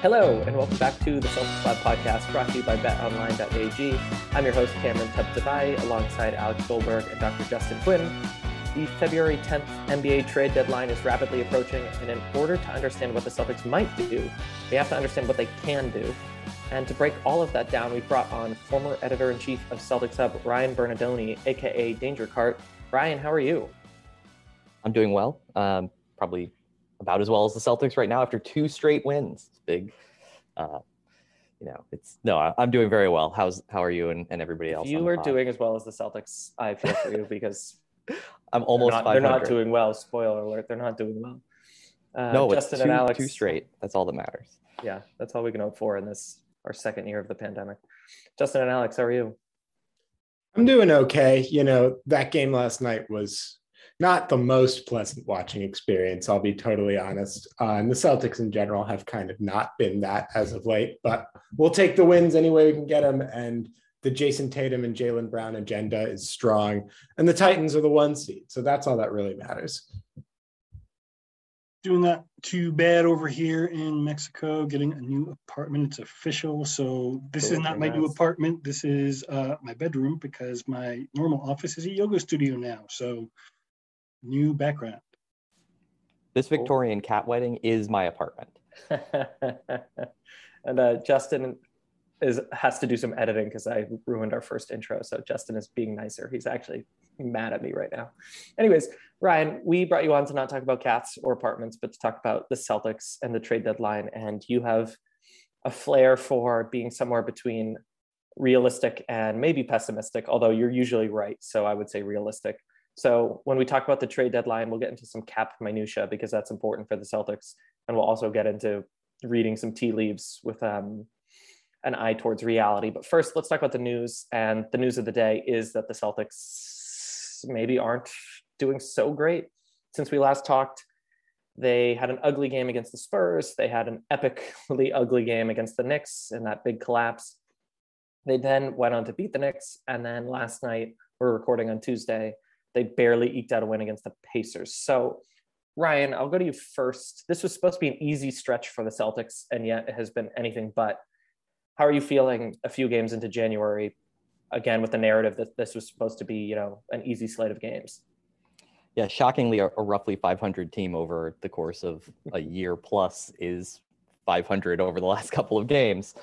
Hello, and welcome back to the Celtics Lab podcast brought to you by betonline.ag. I'm your host, Cameron Tabatabai, alongside Alex Goldberg and Dr. Justin Quinn. The February 10th NBA trade deadline is rapidly approaching, and in order to understand what the Celtics might do, we have to understand what they can do. And to break all of that down, we brought on former editor in chief of Celtics Hub, Ryan Bernardoni, aka Danger Cart. Ryan, how are you? I'm doing well. Um, probably about as well as the Celtics right now after two straight wins. It's big. Uh, you know, it's no, I, am doing very well. How's how are you and, and everybody else? If you are doing as well as the Celtics, I feel for you because I'm almost. They're not, they're not, doing well. Spoiler alert: they're not doing well. Uh, no, Justin it's two, and Alex, two straight. That's all that matters. Yeah, that's all we can hope for in this our second year of the pandemic. Justin and Alex, how are you? I'm doing okay. You know, that game last night was not the most pleasant watching experience, I'll be totally honest. Uh, and the Celtics in general have kind of not been that as of late, but we'll take the wins any way we can get them. And the Jayson Tatum and Jaylen Brown agenda is strong, and the Titans are the one seed. So that's all that really matters. Doing that too bad over here in Mexico, getting a new apartment. It's official. So this is not my new apartment. This is uh, my bedroom because my normal office is a yoga studio now. So new background. This Victorian cat wedding is my apartment. and uh, Justin is has to do some editing because I ruined our first intro. So Justin is being nicer. He's actually mad at me right now. Anyways, Ryan, we brought you on to not talk about cats or apartments, but to talk about the Celtics and the trade deadline. And you have a flair for being somewhere between realistic and maybe pessimistic, although you're usually right. So I would say realistic. So when we talk about the trade deadline, we'll get into some cap minutia because that's important for the Celtics, and we'll also get into reading some tea leaves with um, an eye towards reality. But first, let's talk about the news. And the news of the day is that the Celtics maybe aren't doing so great. Since we last talked, they had an ugly game against the Spurs. They had an epically ugly game against the Knicks in that big collapse. They then went on to beat the Knicks. And then last night, we're recording on Tuesday, they barely eked out a win against the Pacers. So, Ryan, I'll go to you first. This was supposed to be an easy stretch for the Celtics, and yet it has been anything but. How are you feeling a few games into January? Again, with the narrative that this was supposed to be, you know, an easy slate of games. Yeah, shockingly, a, a roughly 500 team over the course of a year plus is 500 over the last couple of games.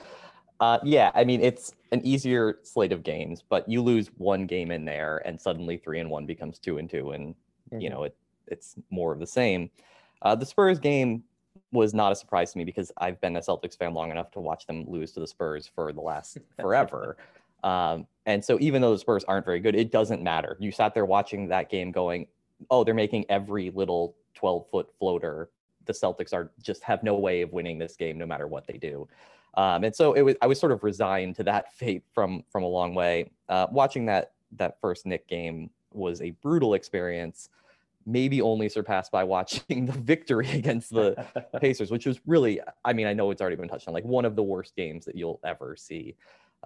Uh, yeah, I mean it's an easier slate of games, but you lose one game in there, and suddenly three and one becomes two and two, and mm-hmm. you know it it's more of the same. Uh, the Spurs game was not a surprise to me because I've been a Celtics fan long enough to watch them lose to the Spurs for the last forever. um, and so even though the Spurs aren't very good, it doesn't matter. You sat there watching that game going, oh, they're making every little 12 foot floater. The Celtics are just have no way of winning this game no matter what they do. Um, and so it was I was sort of resigned to that fate from from a long way. Uh, watching that that first Knick game was a brutal experience, maybe only surpassed by watching the victory against the Pacers, which was really I mean I know it's already been touched on like one of the worst games that you'll ever see.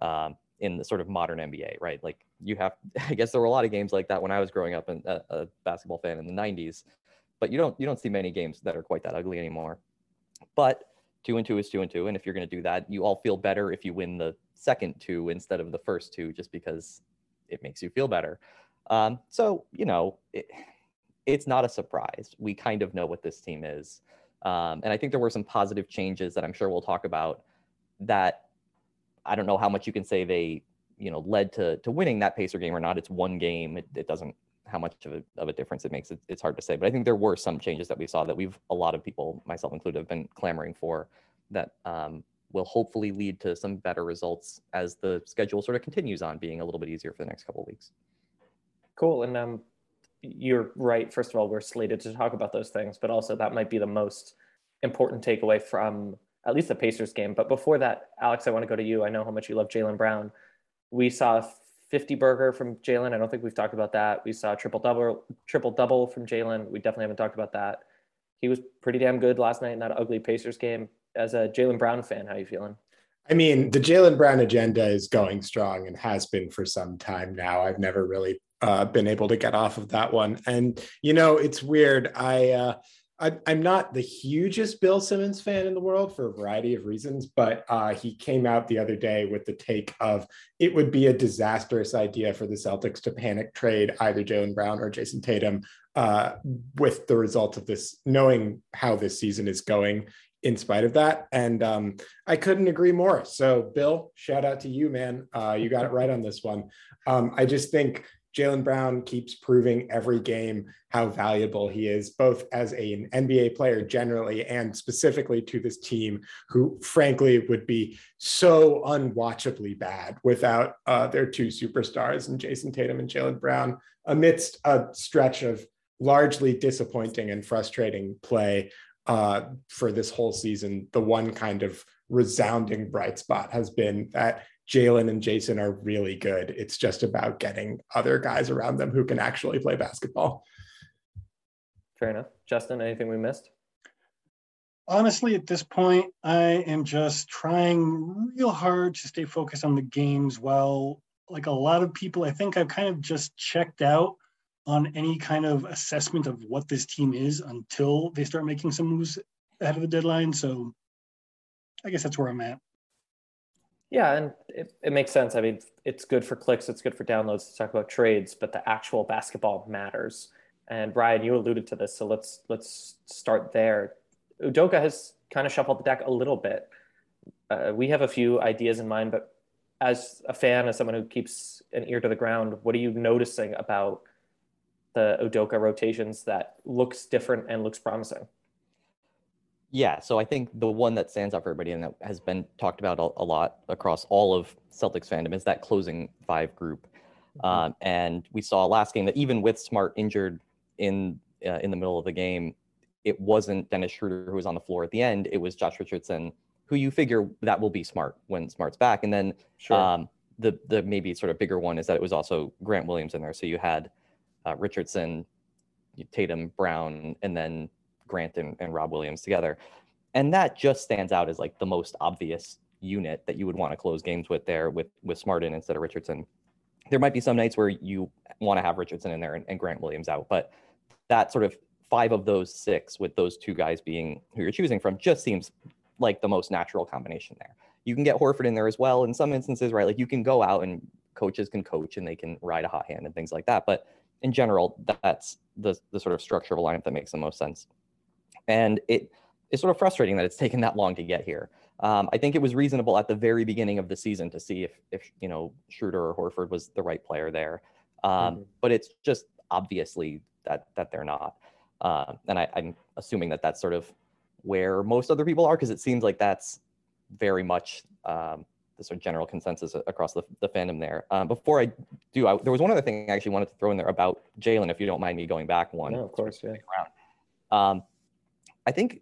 Um, in the sort of modern NBA, right? Like you have, I guess there were a lot of games like that when I was growing up and a, a basketball fan in the '90s, but you don't you don't see many games that are quite that ugly anymore. But two and two is two and two. And if you're going to do that, you all feel better if you win the second two instead of the first two, just because it makes you feel better. Um, so, you know, it, it's not a surprise. We kind of know what this team is. Um, and I think there were some positive changes that I'm sure we'll talk about that I don't know how much you can say they, you know, led to, to winning that Pacer game or not. It's one game. It, it doesn't how much of a, of a difference it makes it, it's hard to say but i think there were some changes that we saw that we've a lot of people myself included have been clamoring for that um, will hopefully lead to some better results as the schedule sort of continues on being a little bit easier for the next couple of weeks. Cool. And um, you're right. First of all, we're slated to talk about those things, but also that might be the most important takeaway from at least the Pacers game. But before that, Alex, I want to go to you. I know how much you love Jaylen Brown. We saw 50 burger from Jalen. I don't think we've talked about that. We saw triple double, triple double from Jalen. We definitely haven't talked about that. He was pretty damn good last night in that ugly Pacers game. As a Jaylen Brown fan, how you feeling? I mean, the Jaylen Brown agenda is going strong and has been for some time now. I've never really uh, been able to get off of that one. And you know, it's weird. I uh, I, am not the hugest Bill Simmons fan in the world for a variety of reasons, but uh, he came out the other day with the take of it would be a disastrous idea for the Celtics to panic trade either Jaylen Brown or Jayson Tatum uh, with the results of this, knowing how this season is going in spite of that. And um, I couldn't agree more. So, Bill, shout out to you, man. Uh, you got it right on this one. Um, I just think Jaylen Brown keeps proving every game how valuable he is, both as a, an NBA player generally and specifically to this team, who frankly would be so unwatchably bad without uh, their two superstars and Jayson Tatum and Jaylen Brown amidst a stretch of largely disappointing and frustrating play uh, for this whole season. The one kind of resounding bright spot has been that Jaylen and Jason are really good. It's just about getting other guys around them who can actually play basketball. Fair enough. Justin, anything we missed? Honestly, at this point, I am just trying real hard to stay focused on the games while, like a lot of people, I think I've kind of just checked out on any kind of assessment of what this team is until they start making some moves ahead of the deadline. So I guess that's where I'm at. Yeah, and it, it makes sense. I mean, it's good for clicks, it's good for downloads to talk about trades, but the actual basketball matters. And Ryan, you alluded to this, so let's let's start there. Udoka has kind of shuffled the deck a little bit. Uh, we have a few ideas in mind, but as a fan, as someone who keeps an ear to the ground, what are you noticing about the Udoka rotations that looks different and looks promising? Yeah, so I think the one that stands out for everybody and that has been talked about a, a lot across all of Celtics fandom is that closing five group. Mm-hmm. Um, and we saw last game that even with Smart injured in uh, in the middle of the game, it wasn't Dennis Schroeder who was on the floor at the end. It was Josh Richardson, who you figure that will be Smart when Smart's back. And then sure. um, the the maybe sort of bigger one is that it was also Grant Williams in there. So you had uh, Richardson, Tatum, Brown, and then Grant and, and Rob Williams together. And that just stands out as like the most obvious unit that you would want to close games with there with with Smartin instead of Richardson. There might be some nights where you want to have Richardson in there and, and Grant Williams out, but that sort of five of those six with those two guys being who you're choosing from just seems like the most natural combination there. You can get Horford in there as well in some instances, right? Like you can go out and coaches can coach and they can ride a hot hand and things like that. But in general, that's the the sort of structure of a lineup that makes the most sense and it is sort of frustrating that it's taken that long to get here. Um, I think it was reasonable at the very beginning of the season to see if if you know Schroeder or Horford was the right player there, um, mm-hmm. but it's just obviously that that they're not, uh, and I, I'm assuming that that's sort of where most other people are because it seems like that's very much um, the sort of general consensus across the, the fandom there. Um, before I do, I, there was one other thing I actually wanted to throw in there about Jalen, if you don't mind me going back one. No, of course, yeah. Um, I think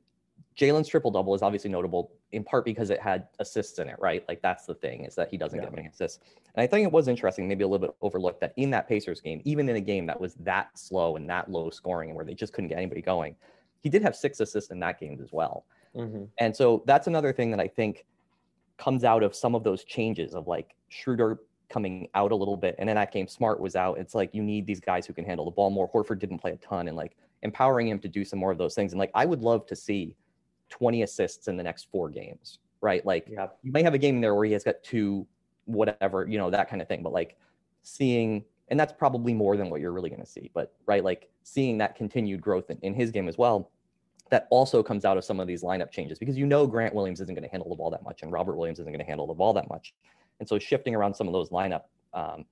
Jalen's triple double is obviously notable in part because it had assists in it, right? Like that's the thing is that he doesn't yeah. get many assists. And I think it was interesting, maybe a little bit overlooked, that in that Pacers game, even in a game that was that slow and that low scoring and where they just couldn't get anybody going, he did have six assists in that game as well. Mm-hmm. And so that's another thing that I think comes out of some of those changes of like Schroeder coming out a little bit. And in that game, Smart was out. It's like you need these guys who can handle the ball more. Horford didn't play a ton. And like empowering him to do some more of those things. And like, I would love to see 20 assists in the next four games, right? Like, yeah. you may have a game there where he has got two, whatever, you know, that kind of thing. But like, seeing, and that's probably more than what you're really going to see, but right, like seeing that continued growth in, in his game as well. That also comes out of some of these lineup changes because you know Grant Williams isn't going to handle the ball that much and Robert Williams isn't going to handle the ball that much. And so shifting around some of those lineup, um,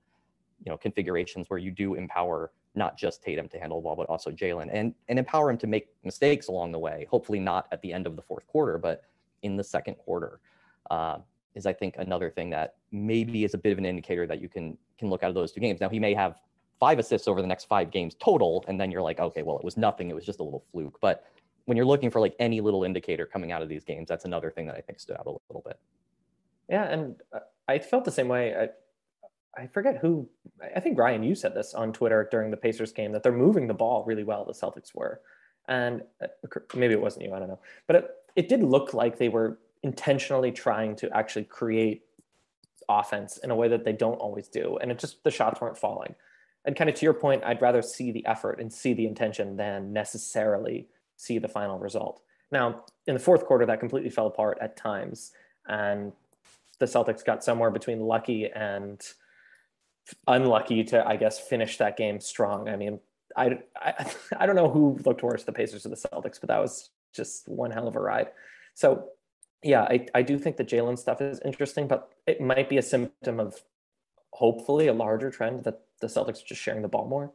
you know, configurations where you do empower not just Tatum to handle the ball, but also Jalen and, and empower him to make mistakes along the way. Hopefully not at the end of the fourth quarter, but in the second quarter. uh, is I think another thing that maybe is a bit of an indicator that you can can look out of those two games. Now he may have five assists over the next five games total, and then you're like, okay, well it was nothing, it was just a little fluke. But when you're looking for like any little indicator coming out of these games, that's another thing that I think stood out a little bit. Yeah, and uh, I felt the same way. I, I forget who. I think Ryan, you said this on Twitter during the Pacers game that they're moving the ball really well. The Celtics were, and uh, maybe it wasn't you. I don't know, but it, it did look like they were intentionally trying to actually create offense in a way that they don't always do, and it just the shots weren't falling. And kind of to your point, I'd rather see the effort and see the intention than necessarily see the final result. Now, in the fourth quarter, that completely fell apart at times, and the Celtics got somewhere between lucky and unlucky to, I guess, finish that game strong. I mean, I, I, I don't know who looked worse, the Pacers or the Celtics, but that was just one hell of a ride. So, yeah, I, I do think the Jalen stuff is interesting, but it might be a symptom of hopefully a larger trend that the Celtics are just sharing the ball more.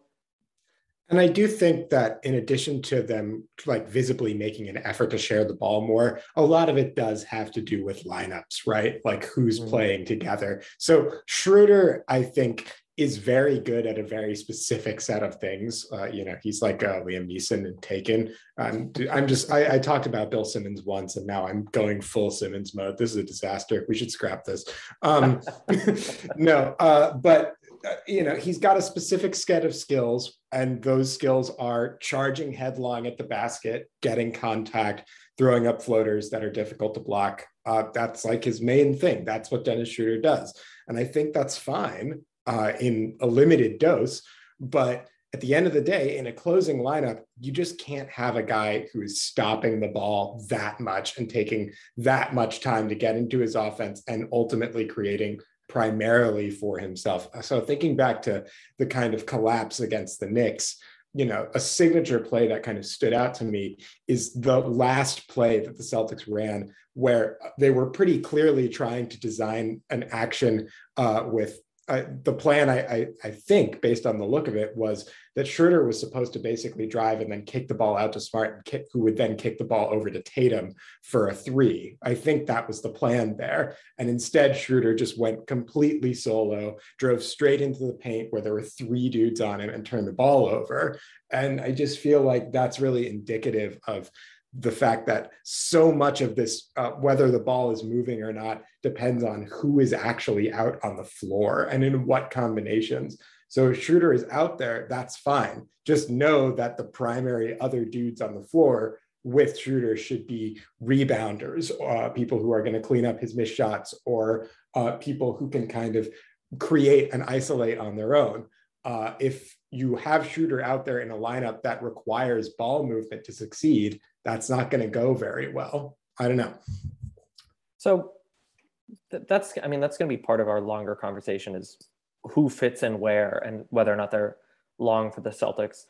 And I do think that in addition to them like visibly making an effort to share the ball more, a lot of it does have to do with lineups, right? Like who's mm-hmm. playing together. So Schroeder, I think, is very good at a very specific set of things. Uh, you know, he's like uh, Liam Neeson and Taken. Um, I'm just, I, I, talked about Bill Simmons once, and now I'm going full Simmons mode. This is a disaster. We should scrap this. Um, no, uh, but uh, you know, he's got a specific set of skills, and those skills are charging headlong at the basket, getting contact, throwing up floaters that are difficult to block. Uh, that's like his main thing. That's what Dennis Schroeder does. And I think that's fine uh, in a limited dose. But at the end of the day, in a closing lineup, you just can't have a guy who is stopping the ball that much and taking that much time to get into his offense and ultimately creating primarily for himself. So thinking back to the kind of collapse against the Knicks, you know, a signature play that kind of stood out to me is the last play that the Celtics ran, where they were pretty clearly trying to design an action uh, with uh, the plan, I, I, I, think, based on the look of it, was that Schroeder was supposed to basically drive and then kick the ball out to Smart, kick, who would then kick the ball over to Tatum for a three. I think that was the plan there. And instead, Schroeder just went completely solo, drove straight into the paint where there were three dudes on him and turned the ball over. And I just feel like that's really indicative of the fact that so much of this, uh, whether the ball is moving or not, depends on who is actually out on the floor and in what combinations. So if Schroeder is out there, that's fine. Just know that the primary other dudes on the floor with Schroeder should be rebounders, uh, people who are going to clean up his missed shots, or uh, people who can kind of create and isolate on their own. Uh, if you have Schroeder out there in a lineup that requires ball movement to succeed, that's not going to go very well. I don't know. So that's, I mean, that's going to be part of our longer conversation is who fits in where and whether or not they're long for the Celtics.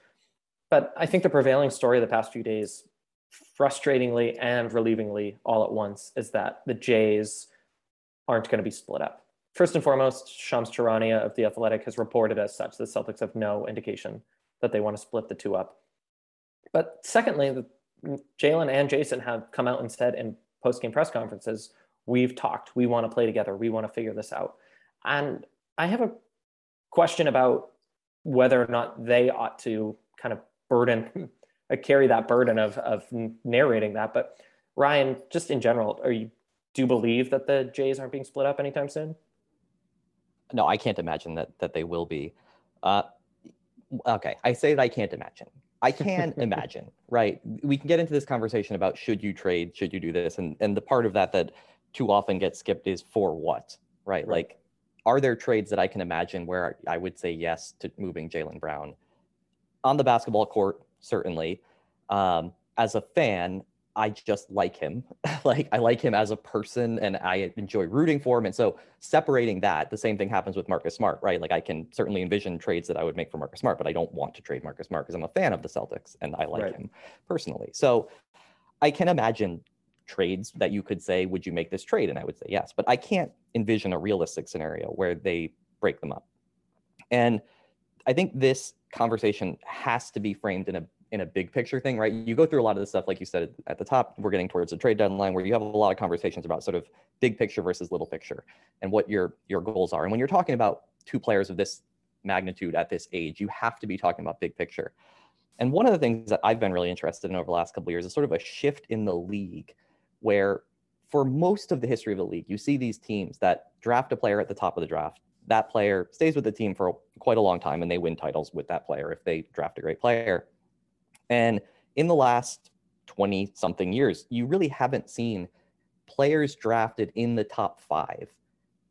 But I think the prevailing story of the past few days, frustratingly and relievingly all at once, is that the Jays aren't going to be split up. First and foremost, Shams Charania of The Athletic has reported as such the Celtics have no indication that they want to split the two up. But secondly, Jaylen and Jason have come out and said in post game press conferences, we've talked, we want to play together, we want to figure this out. And I have a question about whether or not they ought to kind of burden, carry that burden of, of narrating that. But Ryan, just in general, are you do you believe that the Jays aren't being split up anytime soon? No, I can't imagine that that they will be. Uh, okay, I say that I can't imagine. I can imagine, right? We can get into this conversation about should you trade, should you do this, and and the part of that that too often gets skipped is for what, right? right. Like, are there trades that I can imagine where I would say yes to moving Jaylen Brown on the basketball court? Certainly. Um, as a fan, I just like him. like I like him as a person and I enjoy rooting for him. And so separating that, the same thing happens with Marcus Smart, right? Like I can certainly envision trades that I would make for Marcus Smart, but I don't want to trade Marcus Smart because I'm a fan of the Celtics and I like right. him personally. So I can imagine trades that you could say, would you make this trade? And I would say yes, but I can't envision a realistic scenario where they break them up. And I think this conversation has to be framed in a in a big picture thing, right? You go through a lot of the stuff, like you said at the top, we're getting towards a trade deadline where you have a lot of conversations about sort of big picture versus little picture and what your your goals are. And when you're talking about two players of this magnitude at this age, you have to be talking about big picture. And one of the things that I've been really interested in over the last couple of years is sort of a shift in the league where for most of the history of the league, you see these teams that draft a player at the top of the draft. That player stays with the team for quite a long time and they win titles with that player if they draft a great player. And in the last 20 something years, you really haven't seen players drafted in the top five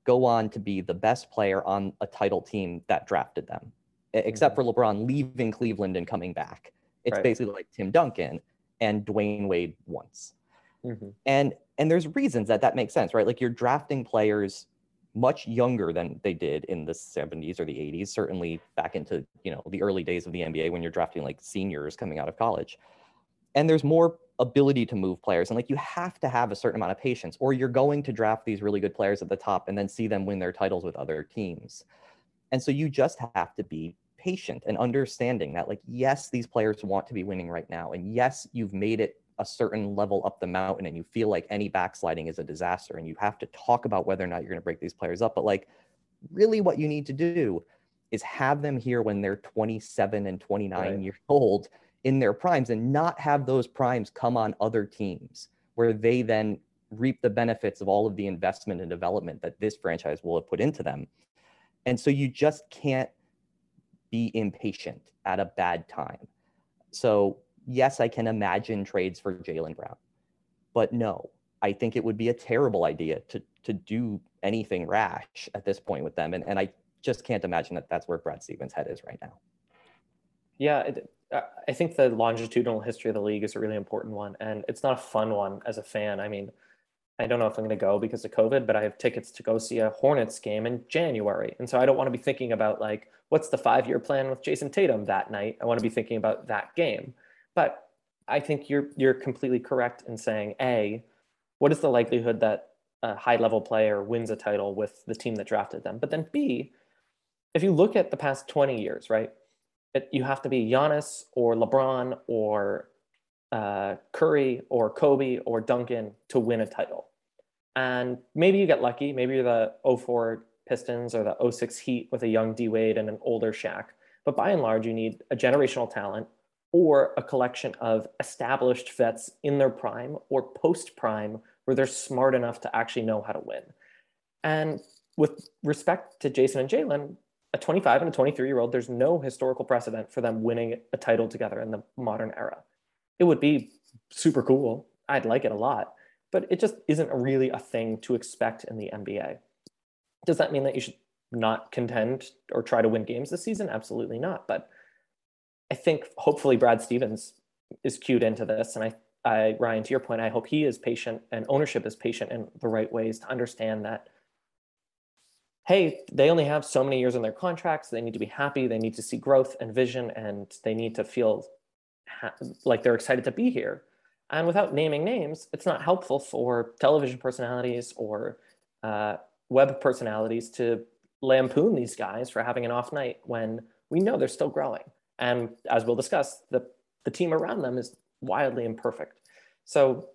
go on to be the best player on a title team that drafted them, except mm-hmm. for LeBron leaving Cleveland and coming back. It's right. basically like Tim Duncan and Dwyane Wade once. Mm-hmm. And and there's reasons that that makes sense, right? Like you're drafting players much younger than they did in the 70s or the 80s, certainly back into, you know, the early days of the NBA when you're drafting like seniors coming out of college. And there's more ability to move players and like you have to have a certain amount of patience or you're going to draft these really good players at the top and then see them win their titles with other teams. And so you just have to be patient and understanding that like yes these players want to be winning right now and yes you've made it a certain level up the mountain and you feel like any backsliding is a disaster and you have to talk about whether or not you're going to break these players up but like really what you need to do is have them here when they're 27 and 29 right. years old in their primes and not have those primes come on other teams where they then reap the benefits of all of the investment and development that this franchise will have put into them and so you just can't be impatient at a bad time so yes, I can imagine trades for Jalen Brown, but no, I think it would be a terrible idea to to do anything rash at this point with them, and and I just can't imagine that that's where Brad Stevens' head is right now. Yeah, it, uh, I think the longitudinal history of the league is a really important one, and it's not a fun one as a fan. I mean, I don't know if I'm going to go because of COVID, but I have tickets to go see a Hornets game in January, and so I don't want to be thinking about like what's the five year plan with Jayson Tatum that night. I want to be thinking about that game. But I think you're you're completely correct in saying a, what is the likelihood that a high level player wins a title with the team that drafted them? But then b, if you look at the past 20 years, right, it, you have to be Giannis or LeBron or uh, Curry or Kobe or Duncan to win a title. And maybe you get lucky. Maybe you're the 04 Pistons or the 06 Heat with a young D Wade and an older Shaq. But by and large, you need a generational talent or a collection of established vets in their prime or post prime where they're smart enough to actually know how to win. And with respect to Jason and Jalen, a 25 and a 23 year old, there's no historical precedent for them winning a title together in the modern era. It would be super cool. I'd like it a lot, but it just isn't really a thing to expect in the NBA. Does that mean that you should not contend or try to win games this season? Absolutely not. But I think hopefully Brad Stevens is cued into this. And I, I, Ryan, to your point, I hope he is patient and ownership is patient in the right ways to understand that, hey, they only have so many years in their contracts. They need to be happy. They need to see growth and vision, and they need to feel ha- like they're excited to be here. And without naming names, it's not helpful for television personalities or uh, web personalities to lampoon these guys for having an off night when we know they're still growing. And as we'll discuss, the, the team around them is wildly imperfect. So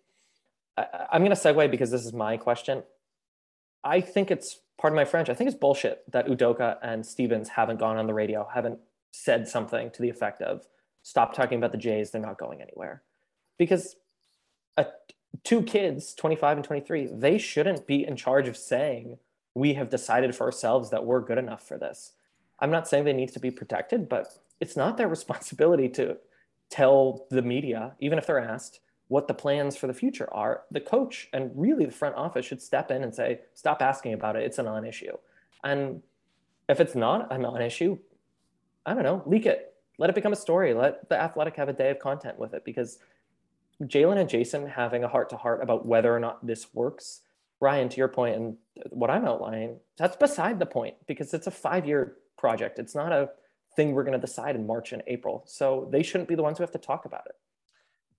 I, I'm going to segue because this is my question. I think it's part of my French. I think it's bullshit that Udoka and Stevens haven't gone on the radio, haven't said something to the effect of stop talking about the Jays, they're not going anywhere. Because a, two kids, 25 and 23, they shouldn't be in charge of saying, we have decided for ourselves that we're good enough for this. I'm not saying they need to be protected, but it's not their responsibility to tell the media, even if they're asked, what the plans for the future are. The coach and really the front office should step in and say, stop asking about it. It's a non issue. And if it's not a non issue, I don't know, leak it. Let it become a story. Let the athletic have a day of content with it because Jalen and Jason having a heart to heart about whether or not this works. Ryan, to your point and what I'm outlining, that's beside the point because it's a five year project. It's not a thing we're going to decide in March and April. So they shouldn't be the ones who have to talk about it.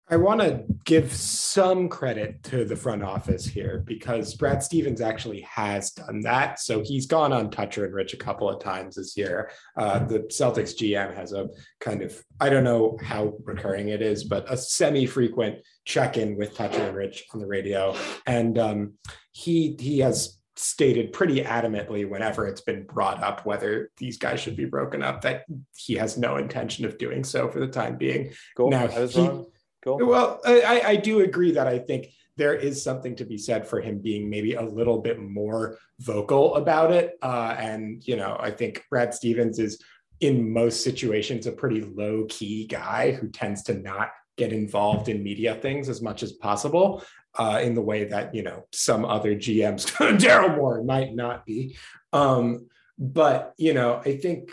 I want to give some credit to the front office here because Brad Stevens actually has done that. So he's gone on Toucher and Rich a couple of times this year. Uh, the Celtics GM has a kind of, I don't know how recurring it is, but a semi frequent check in with Toucher and Rich on the radio. And um, he, he has stated pretty adamantly whenever it's been brought up whether these guys should be broken up that he has no intention of doing so for the time being. Cool. Now, I was he, wrong. Cool. well, I, I do agree that I think there is something to be said for him being maybe a little bit more vocal about it. Uh, and, you know, I think Brad Stevens is in most situations a pretty low key guy who tends to not get involved in media things as much as possible uh, in the way that, you know, some other GMs, Daryl Morey might not be. Um, but, you know, I think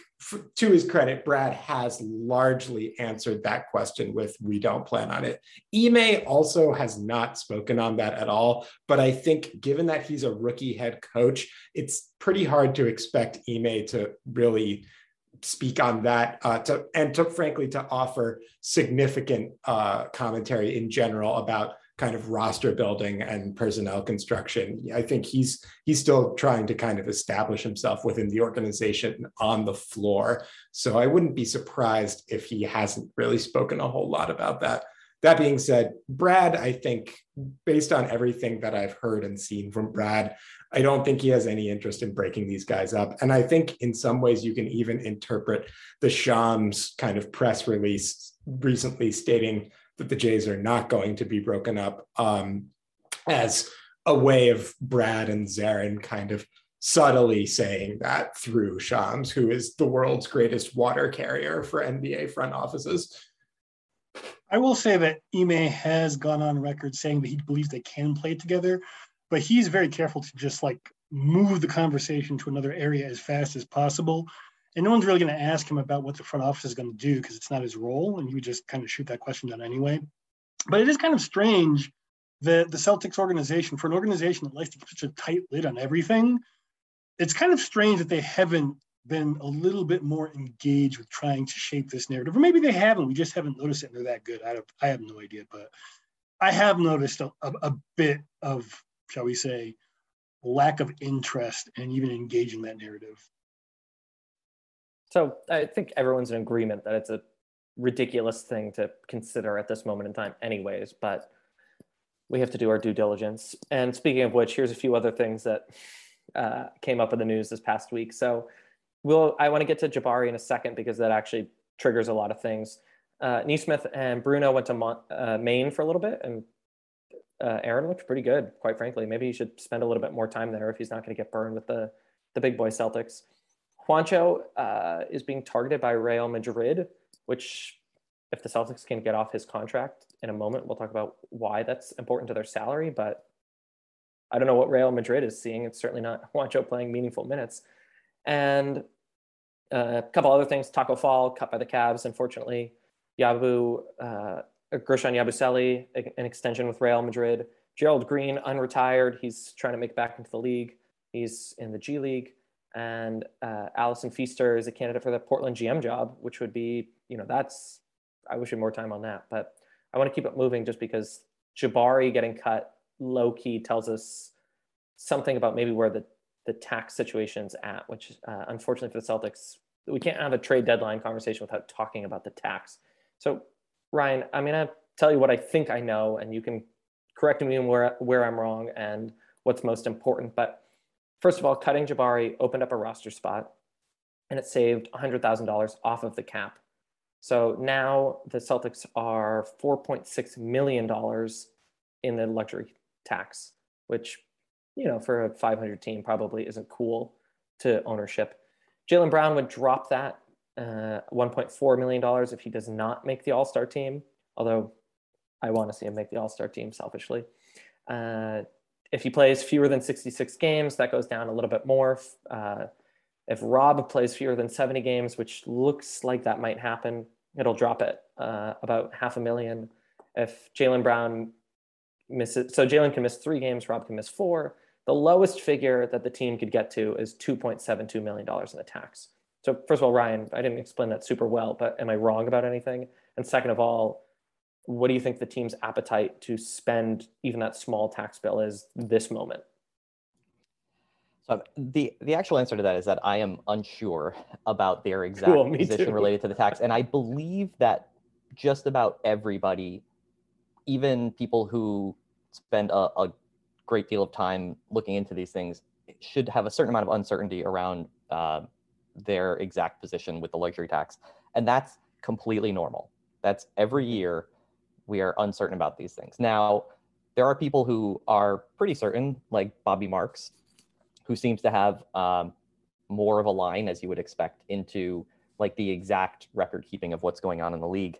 to his credit, Brad has largely answered that question with "We don't plan on it." Ime also has not spoken on that at all. But I think, given that he's a rookie head coach, it's pretty hard to expect Ime to really speak on that uh, to, and to frankly to offer significant uh, commentary in general about kind of roster building and personnel construction. I think he's he's still trying to kind of establish himself within the organization on the floor. So I wouldn't be surprised if he hasn't really spoken a whole lot about that. That being said, Brad, I think based on everything that I've heard and seen from Brad, I don't think he has any interest in breaking these guys up. And I think in some ways you can even interpret the Shams kind of press release recently stating that the Jays are not going to be broken up um, as a way of Brad and Zarren kind of subtly saying that through Shams, who is the world's greatest water carrier for NBA front offices. I will say that Ime has gone on record saying that he believes they can play together, but he's very careful to just like move the conversation to another area as fast as possible and no one's really going to ask him about what the front office is going to do because it's not his role, and he would just kind of shoot that question down anyway. But it is kind of strange that the Celtics organization, for an organization that likes to keep such a tight lid on everything, it's kind of strange that they haven't been a little bit more engaged with trying to shape this narrative, or maybe they haven't. We just haven't noticed it, and they're that good. I I have no idea, but I have noticed a, a, a bit of, shall we say, lack of interest and even engaging that narrative. So I think everyone's in agreement that it's a ridiculous thing to consider at this moment in time, anyways. But we have to do our due diligence. And speaking of which, here's a few other things that uh, came up in the news this past week. So we'll I want to get to Jabari in a second because that actually triggers a lot of things. Uh, Nesmith and Bruno went to Mon- uh, Maine for a little bit, and uh, Aaron looked pretty good, quite frankly. Maybe he should spend a little bit more time there if he's not going to get burned with the the big boy Celtics. Juancho uh, is being targeted by Real Madrid, which, if the Celtics can get off his contract in a moment, we'll talk about why that's important to their salary. But I don't know what Real Madrid is seeing. It's certainly not Juancho playing meaningful minutes. And uh, a couple other things Tacko Fall, cut by the Cavs, unfortunately. Yabu, uh, Guerschon Yabusele, an extension with Real Madrid. Gerald Green, unretired. He's trying to make back into the league. He's in the G League and uh, Allison Feaster is a candidate for the Portland GM job, which would be, you know, that's I wish we had more time on that, but I want to keep it moving just because Jabari getting cut low key tells us something about maybe where the the tax situation's at, which uh, unfortunately for the Celtics, we can't have a trade deadline conversation without talking about the tax. So, Ryan, I'm gonna tell you what I think I know, and you can correct me where where I'm wrong and what's most important. But First of all, cutting Jabari opened up a roster spot and it saved $100,000 off of the cap. So now the Celtics are $4.6 million in the luxury tax, which, you know, for a 500 team probably isn't cool to ownership. Jaylen Brown would drop that uh, $1.4 million if he does not make the All Star team, although I want to see him make the All Star team selfishly. Uh, if he plays fewer than 66 games, that goes down a little bit more. Uh, if Rob plays fewer than 70 games, which looks like that might happen, it'll drop it uh, about half a million. If Jaylen Brown misses, so Jalen can miss three games, Rob can miss four. The lowest figure that the team could get to is $2.72 million in the tax. So, first of all, Ryan, I didn't explain that super well, but am I wrong about anything? And second of all, what do you think the team's appetite to spend even that small tax bill is this moment? So the the actual answer to that is that I am unsure about their exact cool, position too. related to the tax, and I believe that just about everybody, even people who spend a, a great deal of time looking into these things, should have a certain amount of uncertainty around uh, their exact position with the luxury tax, and that's completely normal. That's every year we are uncertain about these things. Now, there are people who are pretty certain, like Bobby Marks, who seems to have um, more of a line, as you would expect, into like the exact record keeping of what's going on in the league.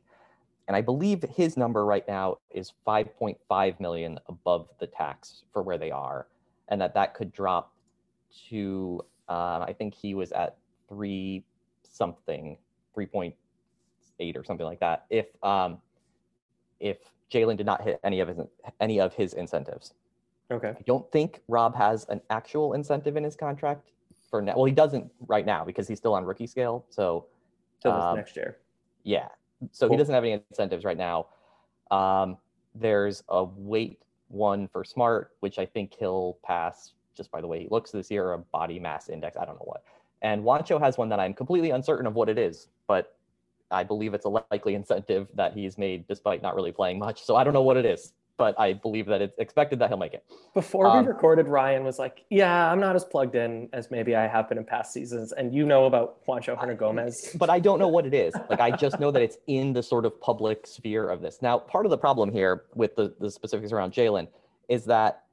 And I believe his number right now is 5.5 million above the tax for where they are, and that that could drop to uh, I think he was at three something, 3.8 or something like that. If um, if Jalen did not hit any of his any of his incentives. Okay. I don't think Rob has an actual incentive in his contract for now. Well, he doesn't right now because he's still on rookie scale. So, um, next year. Yeah. So cool. he doesn't have any incentives right now. Um, there's a weight one for Smart, which I think he'll pass just by the way he looks this year, a body mass index. I don't know what. And Juancho has one that I'm completely uncertain of what it is, but I believe it's a likely incentive that he's made despite not really playing much. So I don't know what it is, but I believe that it's expected that he'll make it. Before um, we recorded, Ryan was like, "Yeah, I'm not as plugged in as maybe I have been in past seasons." And you know about Juancho Hernangomez, but I don't know what it is. Like I just know that it's in the sort of public sphere of this. Now, part of the problem here with the the specifics around Jalen is that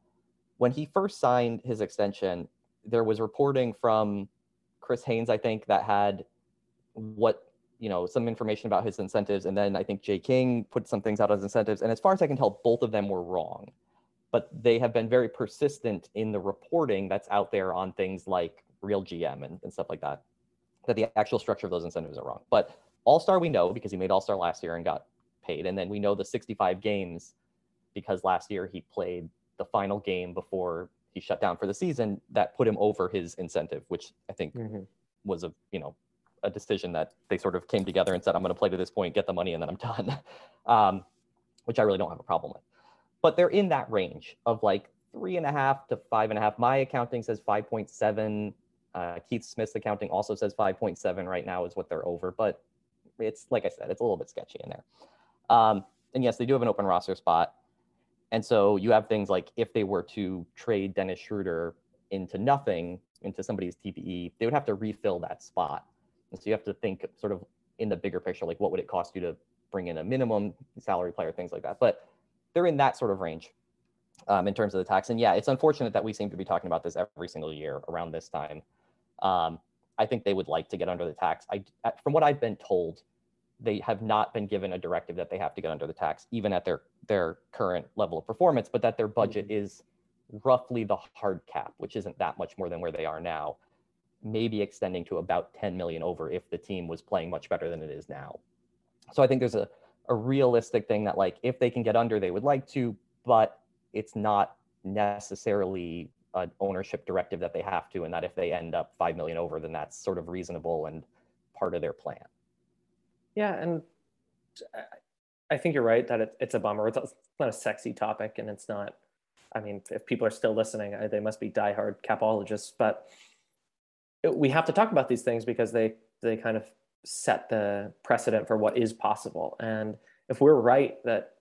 when he first signed his extension, there was reporting from Chris Haynes, I think, that had what you know some information about his incentives and then i think jay king put some things out as incentives and as far as i can tell both of them were wrong but they have been very persistent in the reporting that's out there on things like real gm and, and stuff like that that the actual structure of those incentives are wrong but all-star we know because he made all-star last year and got paid and then we know the 65 games because last year he played the final game before he shut down for the season that put him over his incentive which i think mm-hmm. was a you know a decision that they sort of came together and said, I'm going to play to this point, get the money, and then I'm done, um, which I really don't have a problem with. But they're in that range of like three and a half to five and a half. My accounting says 5.7. Uh, Keith Smith's accounting also says 5.7 right now is what they're over, but it's like I said, it's a little bit sketchy in there. Um, and yes, they do have an open roster spot. And so you have things like if they were to trade Dennis Schroeder into nothing, into somebody's TPE, they would have to refill that spot. And so you have to think sort of in the bigger picture, like what would it cost you to bring in a minimum salary player, things like that. But they're in that sort of range um, in terms of the tax. And yeah, it's unfortunate that we seem to be talking about this every single year around this time. Um, I think they would like to get under the tax. I, from what I've been told, they have not been given a directive that they have to get under the tax, even at their their current level of performance, but that their budget mm-hmm. is roughly the hard cap, which isn't that much more than where they are now maybe extending to about 10 million over if the team was playing much better than it is now. So I think there's a, a realistic thing that like if they can get under, they would like to, but it's not necessarily an ownership directive that they have to, and that if they end up five million over, then that's sort of reasonable and part of their plan. Yeah, and uh, I think you're right that it, it's a bummer. It's not a sexy topic, and it's not. I mean, if people are still listening, they must be diehard capologists. But we have to talk about these things because they they kind of set the precedent for what is possible. And if we're right that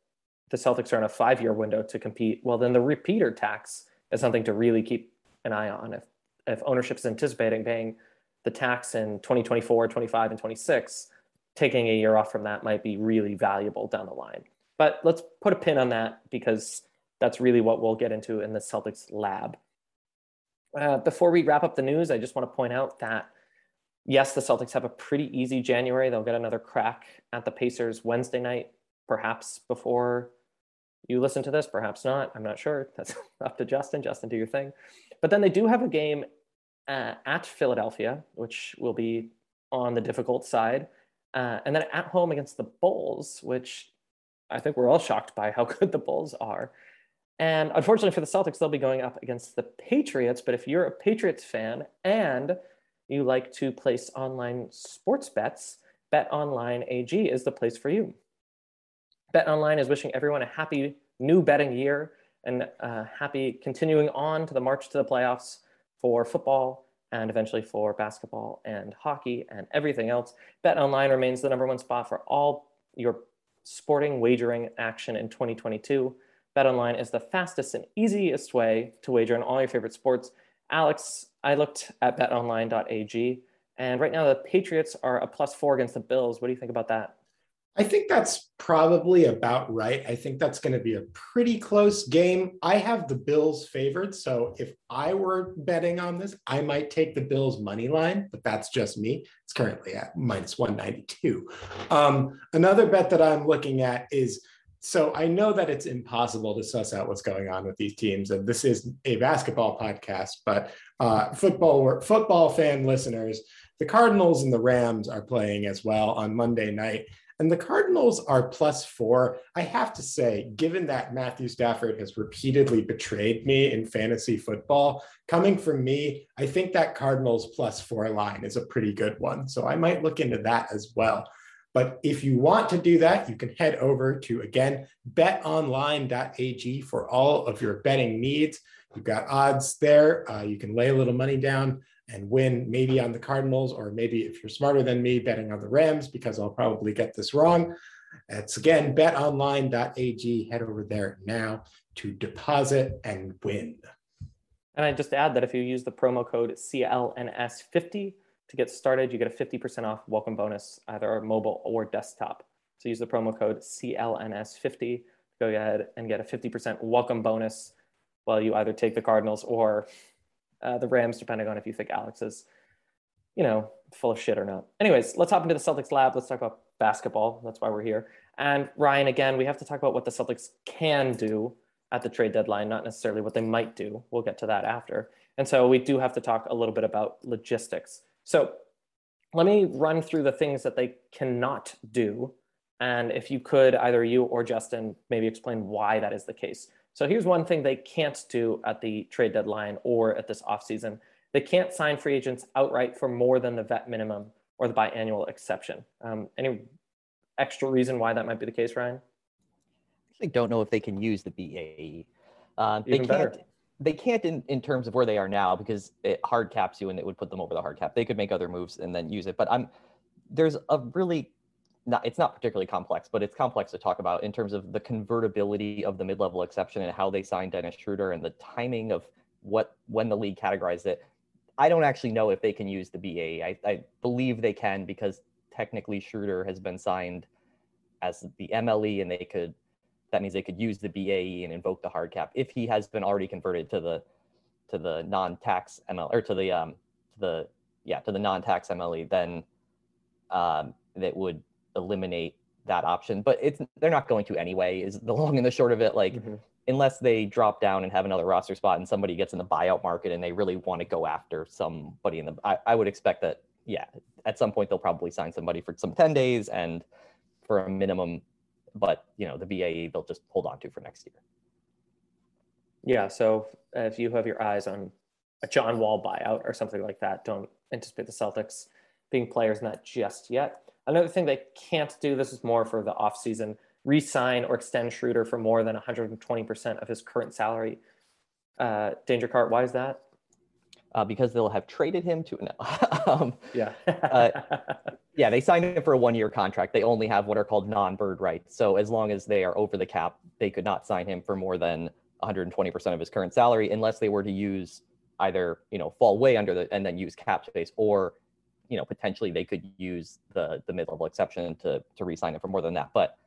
the Celtics are in a five year window to compete, well, then the repeater tax is something to really keep an eye on. If if ownership is anticipating paying the tax in 2024, 25, and 26, taking a year off from that might be really valuable down the line. But let's put a pin on that because that's really what we'll get into in the Celtics lab. Uh, before we wrap up the news, I just want to point out that yes, the Celtics have a pretty easy January. They'll get another crack at the Pacers Wednesday night, perhaps before you listen to this, perhaps not. I'm not sure. That's up to Justin. Justin, do your thing. But then they do have a game uh, at Philadelphia, which will be on the difficult side. Uh, and then at home against the Bulls, which I think we're all shocked by how good the Bulls are. And unfortunately for the Celtics, they'll be going up against the Patriots. But if you're a Patriots fan and you like to place online sports bets, Bet Online AG is the place for you. Bet Online is wishing everyone a happy new betting year and uh, happy continuing on to the march to the playoffs for football and eventually for basketball and hockey and everything else. Bet Online remains the number one spot for all your sporting wagering action in 2022. Bet Online is the fastest and easiest way to wager on all your favorite sports. Alex, I looked at betonline.ag, and right now the Patriots are a plus four against the Bills. What do you think about that? I think that's probably about right. I think that's going to be a pretty close game. I have the Bills favored. So if I were betting on this, I might take the Bills money line, but that's just me. It's currently at minus 192. Um, another bet that I'm looking at is so I know that it's impossible to suss out what's going on with these teams, and this is a basketball podcast, but uh, football football fan listeners, the Cardinals and the Rams are playing as well on Monday night. And the Cardinals are plus four. I have to say, given that Matthew Stafford has repeatedly betrayed me in fantasy football, coming from me, I think that Cardinals plus four line is a pretty good one. So I might look into that as well. But if you want to do that, you can head over to, again, betonline.ag for all of your betting needs. You've got odds there. Uh, you can lay a little money down and win maybe on the Cardinals, or maybe if you're smarter than me, betting on the Rams, because I'll probably get this wrong. It's again betonline.ag. Head over there now to deposit and win. And I just add that if you use the promo code CLNS50 to get started, you get a 50% off welcome bonus, either mobile or desktop. So use the promo code CLNS50 go ahead and get a 50% welcome bonus while you either take the Cardinals or uh, the Rams, depending on if you think Alex is, you know, full of shit or not. Anyways, let's hop into the Celtics lab. Let's talk about basketball. That's why we're here. And Ryan, again, we have to talk about what the Celtics can do at the trade deadline, not necessarily what they might do. We'll get to that after. And so we do have to talk a little bit about logistics. So let me run through the things that they cannot do. And if you could, either you or Justin, maybe explain why that is the case. So here's one thing they can't do at the trade deadline or at this offseason. They can't sign free agents outright for more than the vet minimum or the biannual exception. Um, any extra reason why that might be the case, Ryan? I don't know if they can use the BAE. Uh, they can't. Better. They can't in, in terms of where they are now because it hard caps you and it would put them over the hard cap. They could make other moves and then use it. But I'm there's a really not it's not particularly complex, but it's complex to talk about in terms of the convertibility of the mid-level exception and how they signed Dennis Schroeder and the timing of what when the league categorized it. I don't actually know if they can use the BA. I, I believe they can because technically Schroeder has been signed as the MLE and they could that means they could use the BAE and invoke the hard cap if he has been already converted to the to the non-tax ML or to the um to the yeah to the non-tax MLE then um that would eliminate that option, but it's they're not going to anyway. Is the long and the short of it. Like mm-hmm. unless they drop down and have another roster spot and somebody gets in the buyout market and they really want to go after somebody in the, I, I would expect that yeah, at some point they'll probably sign somebody for some ten days and for a minimum, but you know the BAE they'll just hold on to for next year. Yeah, so if you have your eyes on a John Wall buyout or something like that, don't anticipate the Celtics being players in that just yet. Another thing they can't do, this is more for the offseason, re-sign or extend Schroeder for more than 120% of his current salary. Uh, Danger Cart, why is that? Uh, because they'll have traded him to no. um, yeah. uh, yeah, they signed him for a one-year contract. They only have what are called non-bird rights. So as long as they are over the cap, they could not sign him for more than 120% of his current salary, unless they were to use either you know fall way under the and then use cap space or you know potentially they could use the the mid-level exception to to re-sign it for more than that but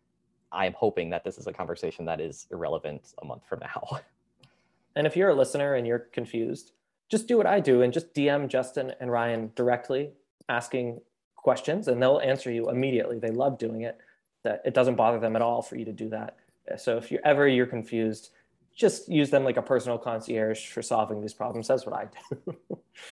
i'm hoping that this is a conversation that is irrelevant a month from now and if you're a listener and you're confused just do what i do and just dm justin and ryan directly asking questions and they'll answer you immediately. They love doing it that it doesn't bother them at all for you to do that. So if you're ever you're confused just use them like a personal concierge for solving these problems. That's what i do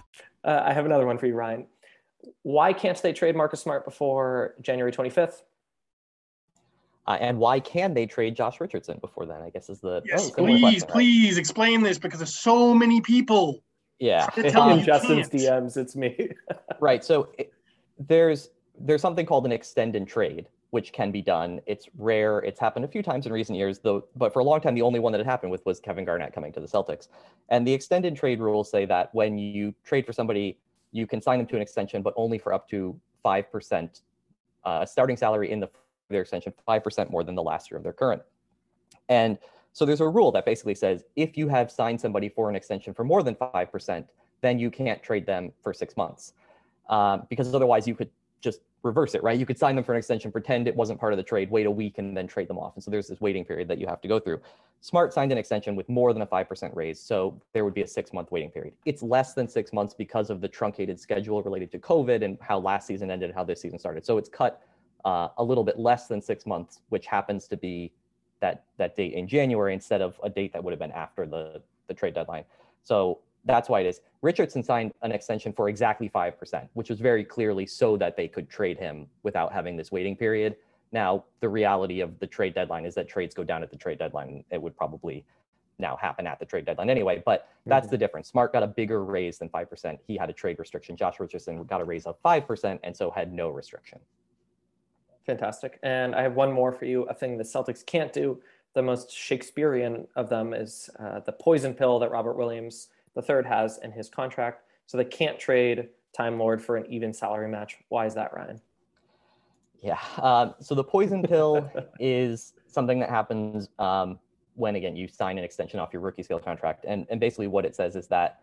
Uh, I have another one for you, Ryan. Why can't they trade Marcus Smart before January 25th? Uh, and why can they trade Josh Richardson before then? I guess is the Yes, oh, please, question, right? please explain this because there's so many people. Yeah, tell me Justin's can't. DMs, it's me. right. So it, there's there's something called an extend and trade, which can be done. It's rare. It's happened a few times in recent years, though. But for a long time, the only one that it happened with was Kevin Garnett coming to the Celtics. And the extended trade rules say that when you trade for somebody, you can sign them to an extension, but only for up to five percent uh, starting salary in the their extension, five percent more than the last year of their current. And so there's a rule that basically says if you have signed somebody for an extension for more than five percent, then you can't trade them for six months, um, because otherwise you could just reverse it, right? You could sign them for an extension, pretend it wasn't part of the trade, wait a week, and then trade them off. And so there's this waiting period that you have to go through. Smart signed an extension with more than a 5% raise, so there would be a six month waiting period. It's less than six months because of the truncated schedule related to COVID and how last season ended, how this season started. So it's cut uh, a little bit less than six months, which happens to be that that date in January instead of a date that would have been after the the trade deadline. So that's why it is. Richardson signed an extension for exactly 5%, which was very clearly so that they could trade him without having this waiting period. Now, the reality of the trade deadline is that trades go down at the trade deadline. It would probably now happen at the trade deadline anyway, but that's the difference. Smart got a bigger raise than 5%. He had a trade restriction. Josh Richardson got a raise of 5% and so had no restriction. Fantastic. And I have one more for you. A thing the Celtics can't do. The most Shakespearean of them is uh, the poison pill that Robert Williams III has in his contract. So they can't trade Time Lord for an even salary match. Why is that, Ryan? Yeah. Um, so the poison pill is something that happens um, when, again, you sign an extension off your rookie scale contract. And, and basically, what it says is that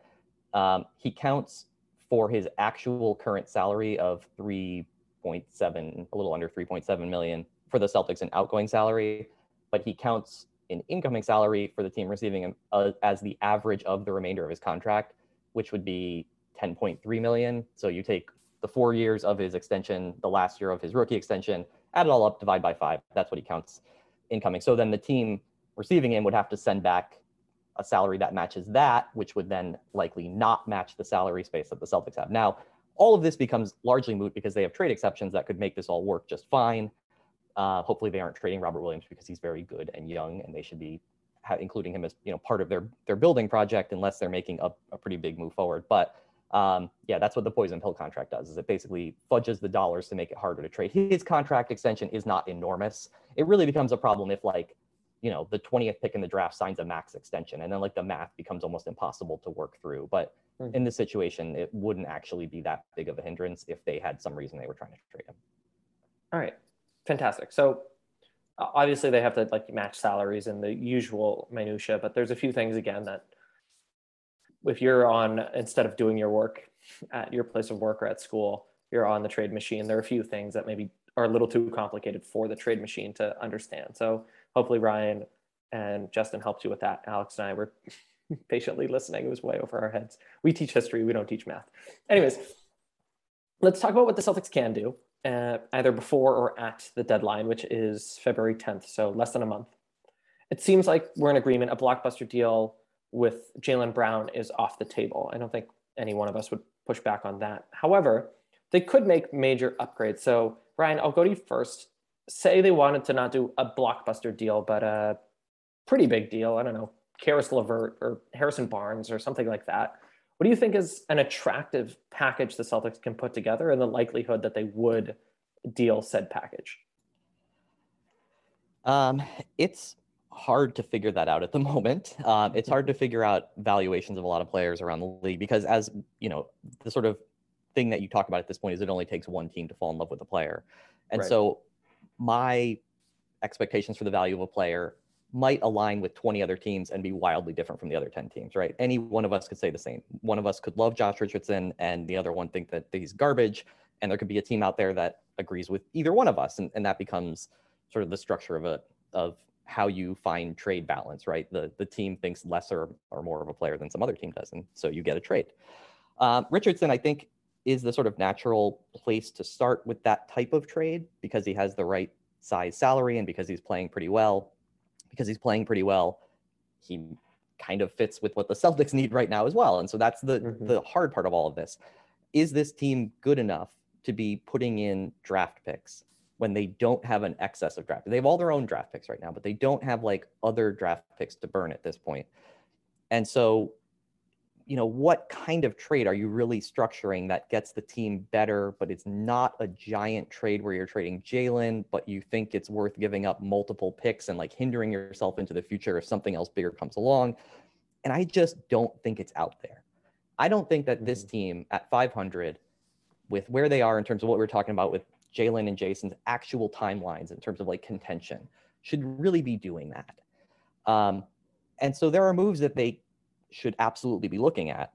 um, he counts for his actual current salary of 3.7, a little under 3.7 million for the Celtics in outgoing salary, but he counts in incoming salary for the team receiving him uh, as the average of the remainder of his contract, which would be 10.3 million. So you take the four years of his extension, the last year of his rookie extension, add it all up, divide by five. That's what he counts incoming. So then the team receiving him would have to send back a salary that matches that, which would then likely not match the salary space that the Celtics have. Now, all of this becomes largely moot because they have trade exceptions that could make this all work just fine. Uh, hopefully, they aren't trading Robert Williams because he's very good and young, and they should be ha- including him as you know part of their their building project unless they're making a, a pretty big move forward. But um, yeah, that's what the poison pill contract does. Is it basically fudges the dollars to make it harder to trade. His contract extension is not enormous. It really becomes a problem if like you know the 20th pick in the draft signs a max extension and then like the math becomes almost impossible to work through but Hmm. in this situation it wouldn't actually be that big of a hindrance if they had some reason they were trying to trade him All right, fantastic. So obviously they have to like match salaries and the usual minutia, but there's a few things again that if you're on instead of doing your work at your place of work or at school, you're on the trade machine. There are a few things that maybe are a little too complicated for the trade machine to understand. So hopefully Ryan and Justin helped you with that. Alex and I were patiently listening. It was way over our heads. We teach history, we don't teach math. Anyways, let's talk about what the Celtics can do, uh, either before or at the deadline, which is February 10th, so less than a month. It seems like we're in agreement. A blockbuster deal with Jaylen Brown is off the table. I don't think any one of us would push back on that. However, they could make major upgrades. So, Ryan, I'll go to you first. Say they wanted to not do a blockbuster deal, but a pretty big deal. I don't know, Caris LeVert or Harrison Barnes or something like that. What do you think is an attractive package the Celtics can put together and the likelihood that they would deal said package? Um, it's hard to figure that out at the moment. Um, it's hard to figure out valuations of a lot of players around the league because, as you know, the sort of thing that you talk about at this point is it only takes one team to fall in love with a player, and right. so my expectations for the value of a player might align with 20 other teams and be wildly different from the other 10 teams, right? Any one of us could say the same. One of us could love Josh Richardson and the other one think that he's garbage. And there could be a team out there that agrees with either one of us. And, and that becomes sort of the structure of a of how you find trade balance, right? The the team thinks lesser or more of a player than some other team does. And so you get a trade. Um, Richardson, I think, is the sort of natural place to start with that type of trade because he has the right size salary and because he's playing pretty well because he's playing pretty well, he kind of fits with what the Celtics need right now as well. And so that's the mm-hmm. the hard part of all of this. Is this team good enough to be putting in draft picks when they don't have an excess of draft? They have all their own draft picks right now, but they don't have like other draft picks to burn at this point. And so you know, what kind of trade are you really structuring that gets the team better, but it's not a giant trade where you're trading Jaylen, but you think it's worth giving up multiple picks and like hindering yourself into the future if something else bigger comes along. And I just don't think it's out there. I don't think that this mm-hmm. team at 500, with where they are in terms of what we we're talking about with Jaylen and Jayson's actual timelines in terms of like contention, should really be doing that. Um, and so there are moves that they should absolutely be looking at.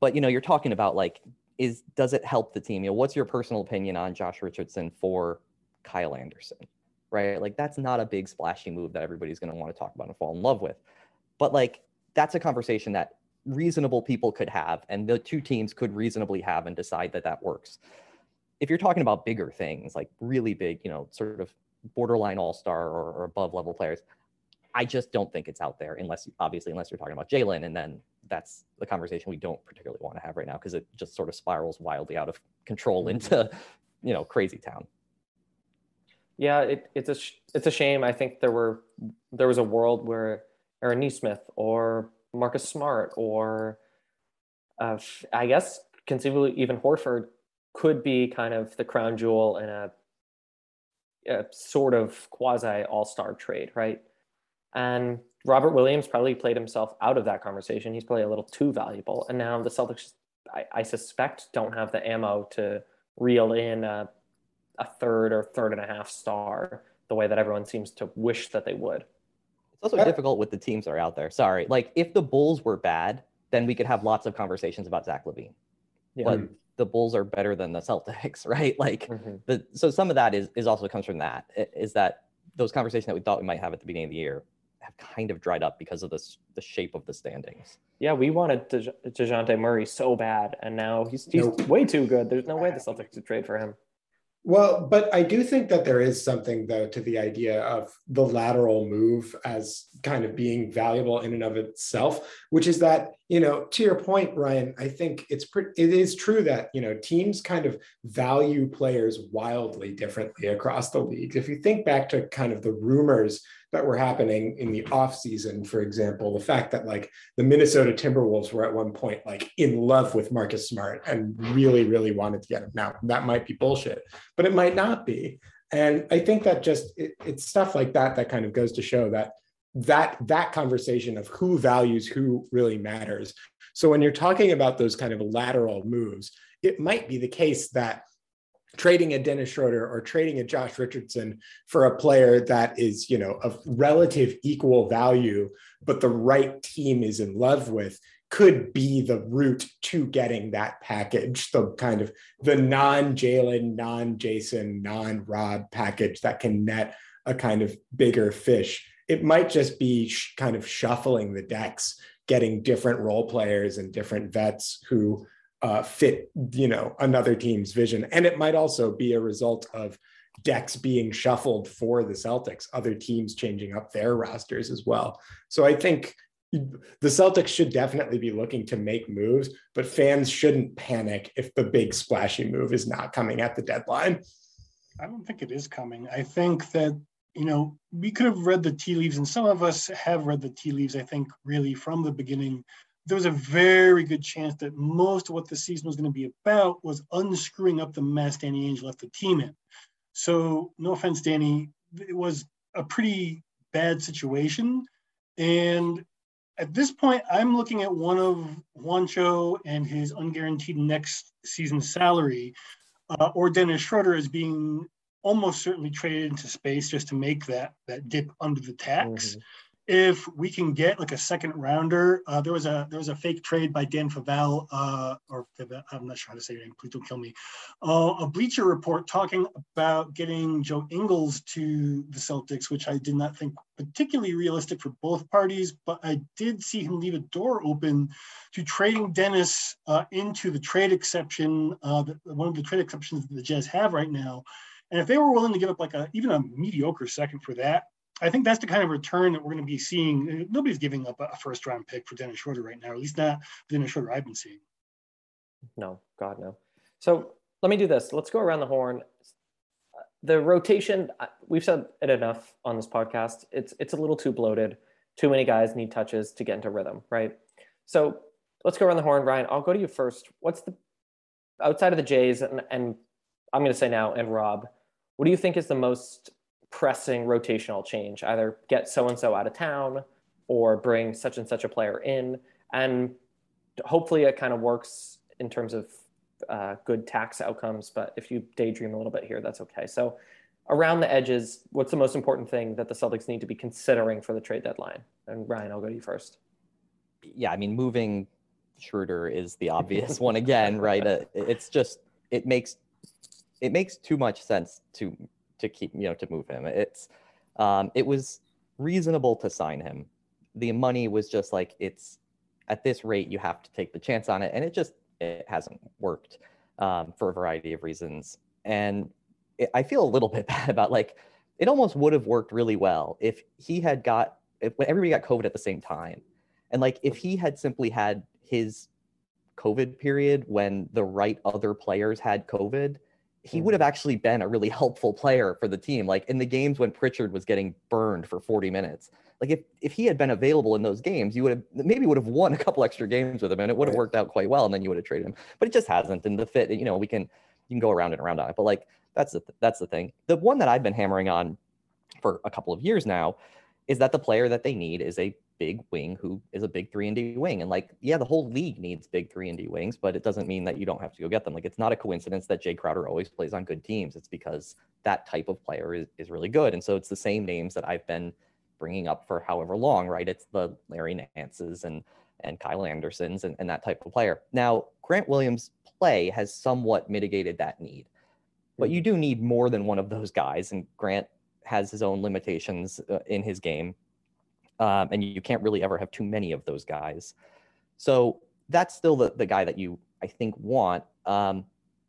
But you know, you're talking about like, is does it help the team? You know, what's your personal opinion on Josh Richardson for Kyle Anderson? Right? Like that's not a big splashy move that everybody's going to want to talk about and fall in love with. But like that's a conversation that reasonable people could have and the two teams could reasonably have and decide that that works. If you're talking about bigger things, like really big, you know, sort of borderline all-star or, or above level players, I just don't think it's out there unless obviously unless you're talking about Jaylen, and then that's the conversation we don't particularly want to have right now because it just sort of spirals wildly out of control mm-hmm. into you know crazy town. Yeah, it, it's a it's a shame. I think there were there was a world where Aaron Nesmith or Marcus Smart or uh, I guess conceivably even Horford could be kind of the crown jewel in a, a sort of quasi all star trade, right? And Robert Williams probably played himself out of that conversation. He's probably a little too valuable. And now the Celtics, I, I suspect, don't have the ammo to reel in a, a, third or third and a half star the way that everyone seems to wish that they would. It's also difficult with the teams that are out there. Sorry. Like if the Bulls were bad, then we could have lots of conversations about Zach LaVine. Yeah. But the Bulls are better than the Celtics, right? Like mm-hmm. the so some of that is is also comes from that is that those conversations that we thought we might have at the beginning of the year have kind of dried up because of this the shape of the standings. Yeah, we wanted De- Dejounte Murray so bad, and now he's he's nope. way too good. There's no way the Celtics would trade for him. Well, but I do think that there is something though to the idea of the lateral move as kind of being valuable in and of itself, which is that, you know, to your point, Ryan, I think it's pretty, it is true that, you know, teams kind of value players wildly differently across the league. If you think back to kind of the rumors that were happening in the offseason, for example, the fact that like the Minnesota Timberwolves were at one point like in love with Marcus Smart and really, really wanted to get him. Now, that might be bullshit, but it might not be. And I think that just it, it's stuff like that that kind of goes to show that that that conversation of who values who really matters. So when you're talking about those kind of lateral moves, it might be the case that trading a Dennis Schroeder or trading a Josh Richardson for a player that is, you know, of relative equal value, but the right team is in love with could be the route to getting that package, the kind of the non-Jaylen, non-Jayson, non-Rob package that can net a kind of bigger fish. It might just be sh- kind of shuffling the decks, getting different role players and different vets who uh, fit, you know, another team's vision. And it might also be a result of decks being shuffled for the Celtics, other teams changing up their rosters as well. So I think the Celtics should definitely be looking to make moves, but fans shouldn't panic if the big splashy move is not coming at the deadline. I don't think it is coming. I think that, you know, we could have read the tea leaves, and some of us have read the tea leaves, I think, really from the beginning. There was a very good chance that most of what the season was going to be about was unscrewing up the mess Danny Ainge left the team in. So, no offense, Danny, it was a pretty bad situation. And at this point, I'm looking at one of Juancho and his unguaranteed next season salary, uh, or Dennis Schroeder as being almost certainly traded into space just to make that that dip under the tax. Mm-hmm if we can get like a second rounder, uh, there was a there was a fake trade by Dan Favale, uh, or I'm not sure how to say your name. Please don't kill me. Uh, a Bleacher Report talking about getting Joe Ingles to the Celtics, which I did not think particularly realistic for both parties, but I did see him leave a door open to trading Dennis uh, into the trade exception, uh, the, one of the trade exceptions that the Jazz have right now. And if they were willing to give up like a even a mediocre second for that, I think that's the kind of return that we're going to be seeing. Nobody's giving up a first round pick for Dennis Schroeder right now, at least not Dennis Schroeder I've been seeing. No, God, no. So let me do this. Let's go around the horn. The rotation, we've said it enough on this podcast. It's it's a little too bloated. Too many guys need touches to get into rhythm, right? So let's go around the horn. Ryan, I'll go to you first. What's the outside of the Jays and, and I'm going to say now and Rob, what do you think is the most pressing rotational change either get so and so out of town or bring such and such a player in. And hopefully it kind of works in terms of uh, good tax outcomes but if you daydream a little bit here that's okay. So around the edges what's the most important thing that the celtics need to be considering for the trade deadline? And ryan i'll go to you first. Yeah i mean moving schroeder is the obvious one again right? Uh, it's just it makes it makes too much sense to to keep you know to move him. It's um, it was reasonable to sign him. The money was just like it's at this rate you have to take the chance on it, and it just it hasn't worked um, for a variety of reasons. And it, I feel a little bit bad about like it almost would have worked really well if he had got if when everybody got COVID at the same time, and like if he had simply had his COVID period when the right other players had COVID he would have mm-hmm. actually been a really helpful player for the team. Like in the games when Pritchard was getting burned for 40 minutes, like if if he had been available in those games, you would have maybe would have won a couple extra games with him, and it would have worked out quite well. And then you would have traded him, but it just hasn't. And the fit, you know, we can you can go around and around on it, but like that's the that's the thing. The one that I've been hammering on for a couple of years now is that the player that they need is a big wing who is a big three and D wing. And like, yeah, the whole league needs big three and D wings, but it doesn't mean that you don't have to go get them. Like, it's not a coincidence that Jae Crowder always plays on good teams. It's because that type of player is, is really good. And so it's the same names that I've been bringing up for however long, right? It's the Larry Nances and and Kyle Andersons and, and that type of player. Now, Grant Williams' play has somewhat mitigated that need, but you do need more than one of those guys. And Grant has his own limitations uh, in his game um, and you can't really ever have too many of those guys. So that's still the, the guy that you, I think, want. Um,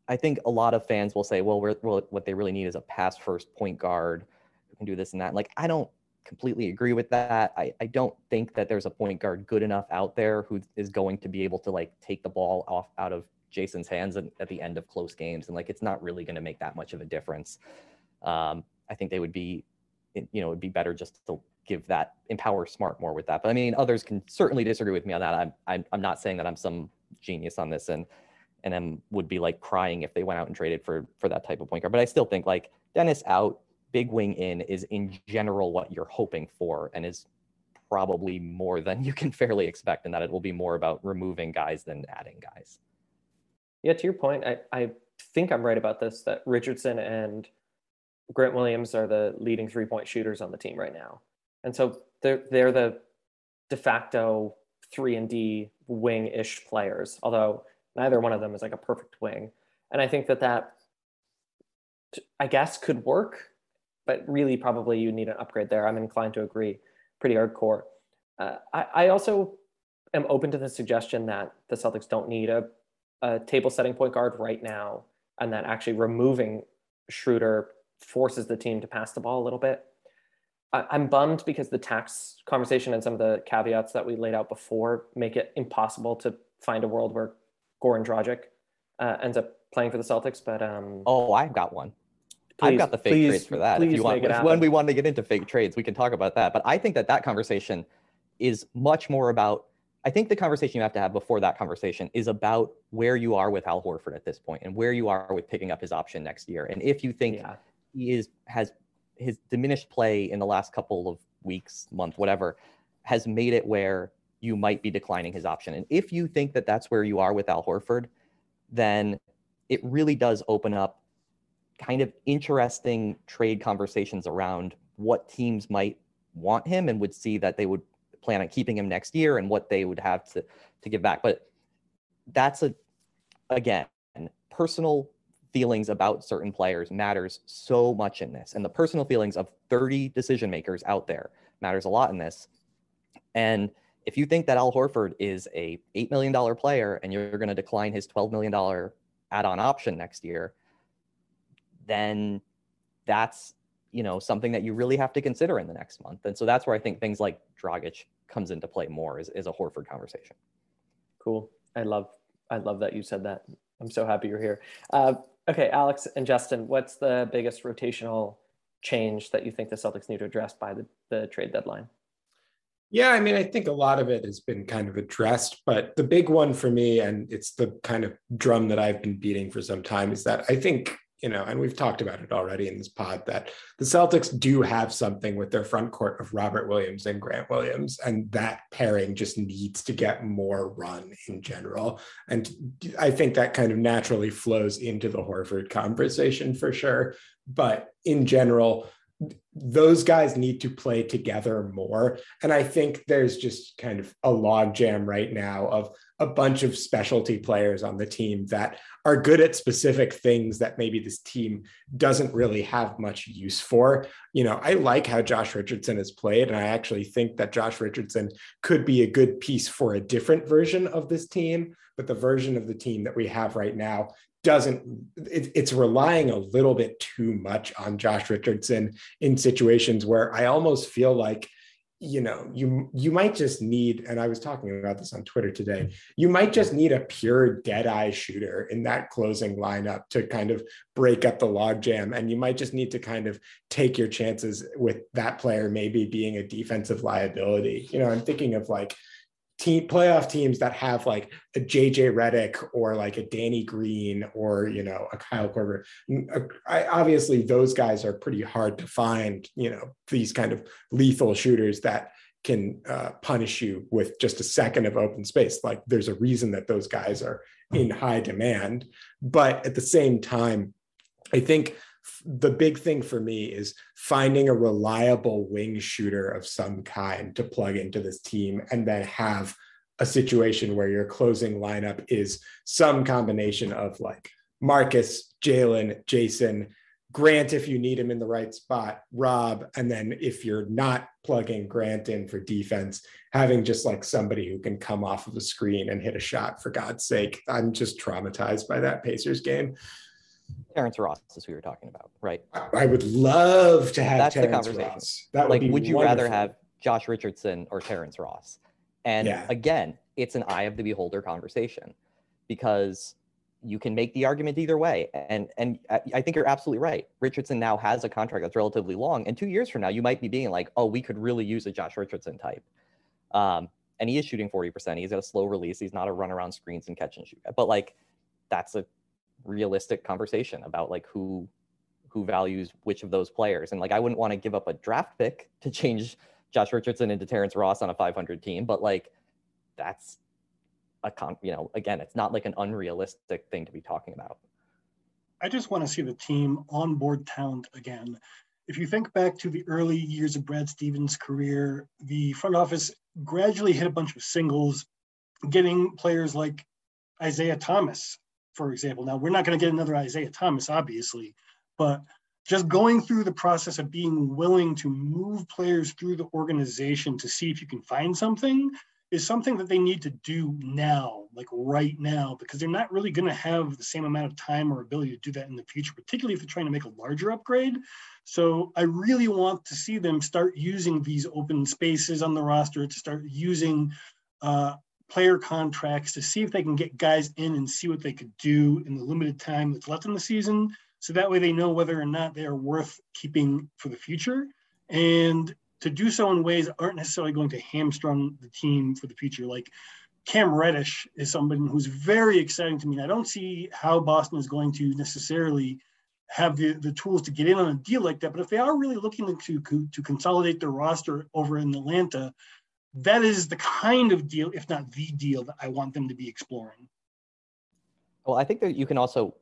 I think a lot of fans will say, well, well, what they really need is a pass first point guard who can do this and that. Like, I don't completely agree with that. I, I don't think that there's a point guard good enough out there who is going to be able to like take the ball off out of Jayson's hands and, at the end of close games. And like, it's not really going to make that much of a difference. Um, I think they would be, you know, it'd be better just to give that empower smart more with that but i mean others can certainly disagree with me on that. I'm i'm, I'm not saying that i'm some genius on this and and then would be like crying if they went out and traded for for that type of point guard but i still think like dennis out big wing in is in general what you're hoping for and is probably more than you can fairly expect and that it will be more about removing guys than adding guys. Yeah to your point i i think i'm right about this that richardson and grant williams are the leading three point shooters on the team right now and so they're they're the de facto three and D wing ish players, although neither one of them is like a perfect wing. And I think that that I guess could work, but really probably you need an upgrade there. I'm inclined to agree, pretty hardcore. Uh, I, I also am open to the suggestion that the Celtics don't need a a table setting point guard right now, and that actually removing Schroeder forces the team to pass the ball a little bit. I'm bummed because the tax conversation and some of the caveats that we laid out before make it impossible to find a world where Goran Dragic uh, ends up playing for the Celtics. But um, Oh, I've got one. please, I've got the fake please, trades for that. If you want, when we want to get into fake trades, we can talk about that. But I think that that conversation is much more about. I think the conversation you have to have before that conversation is about where you are with Al Horford at this point and where you are with picking up his option next year. And if you think yeah, he is has his diminished play in the last couple of weeks, month, whatever, has made it where you might be declining his option. And if you think that that's where you are with Al Horford, then it really does open up kind of interesting trade conversations around what teams might want him and would see that they would plan on keeping him next year and what they would have to to give back. But that's a again personal feelings about certain players matters so much in this and the personal feelings of 30 decision makers out there matters a lot in this and if you think that al horford is a $8 million player and you're going to decline his $12 million add-on option next year then that's you know something that you really have to consider in the next month and so that's where i think things like dragic comes into play more is, is a horford conversation cool. I love I love that you said that. I'm so happy you're here. Uh, okay, Alex and Justin, what's the biggest rotational change that you think the Celtics need to address by the, the trade deadline? Yeah, I mean, I think a lot of it has been kind of addressed, but the big one for me, and it's the kind of drum that I've been beating for some time, is that I think, you know, and we've talked about it already in this pod, that the Celtics do have something with their front court of Robert Williams and Grant Williams, and that pairing just needs to get more run in general. And I think that kind of naturally flows into the Horford conversation for sure. But in general, those guys need to play together more. And I think there's just kind of a logjam right now of a bunch of specialty players on the team that are good at specific things that maybe this team doesn't really have much use for. You know, I like how Josh Richardson has played, and I actually think that Josh Richardson could be a good piece for a different version of this team. But the version of the team that we have right now doesn't it, it's relying a little bit too much on Josh Richardson in situations where I almost feel like you know you you might just need and I was talking about this on Twitter today you might just need a pure dead eye shooter in that closing lineup to kind of break up the logjam and you might just need to kind of take your chances with that player maybe being a defensive liability. You know I'm thinking of like team playoff teams that have like a JJ Redick or like a Danny Green or you know a Kyle Korver. I, obviously, those guys are pretty hard to find. You know these kind of lethal shooters that can uh, punish you with just a second of open space. Like there's a reason that those guys are in high demand, but at the same time, I think the big thing for me is finding a reliable wing shooter of some kind to plug into this team and then have a situation where your closing lineup is some combination of like Marcus, Jaylen, Jayson, Grant if you need him in the right spot, Rob, and then if you're not plugging Grant in for defense, having just like somebody who can come off of the screen and hit a shot for God's sake. I'm just traumatized by that Pacers game. Terrence Ross, as we were talking about, right? I would love to have That's the conversation. Ross. That like, would, be would you rather have Josh Richardson or Terrence Ross? And Yeah. again, it's an eye of the beholder conversation because you can make the argument either way. And and I I think you're absolutely right. Richardson now has a contract that's relatively long, and two years from now, you might be being like, oh, we could really use a Josh Richardson type. Um, and he is shooting 40%. He's got a slow release. He's not a run around screens and catch and shoot. But like, that's a realistic conversation about like who who values which of those players. And like, I wouldn't want to give up a draft pick to change Josh Richardson into Terrence Ross on a 500 team, but like, that's a con. You know, again, it's not like an unrealistic thing to be talking about. I just want to see the team on board talent again. If you think back to the early years of Brad Stevens' career, the front office gradually hit a bunch of singles, getting players like Isaiah Thomas, for example. Now, we're not going to get another Isaiah Thomas, obviously, but just going through the process of being willing to move players through the organization to see if you can find something is something that they need to do now, like right now, because they're not really going to have the same amount of time or ability to do that in the future, particularly if they're trying to make a larger upgrade. So I really want to see them start using these open spaces on the roster to start using uh, player contracts to see if they can get guys in and see what they could do in the limited time that's left in the season. So that way they know whether or not they are worth keeping for the future. And to do so in ways that aren't necessarily going to hamstring the team for the future. Like Cam Reddish is somebody who's very exciting to me. And I don't see how Boston is going to necessarily have the, the tools to get in on a deal like that. But if they are really looking to, to consolidate their roster over in Atlanta, that is the kind of deal, if not the deal, that I want them to be exploring. Well, I think that you can also,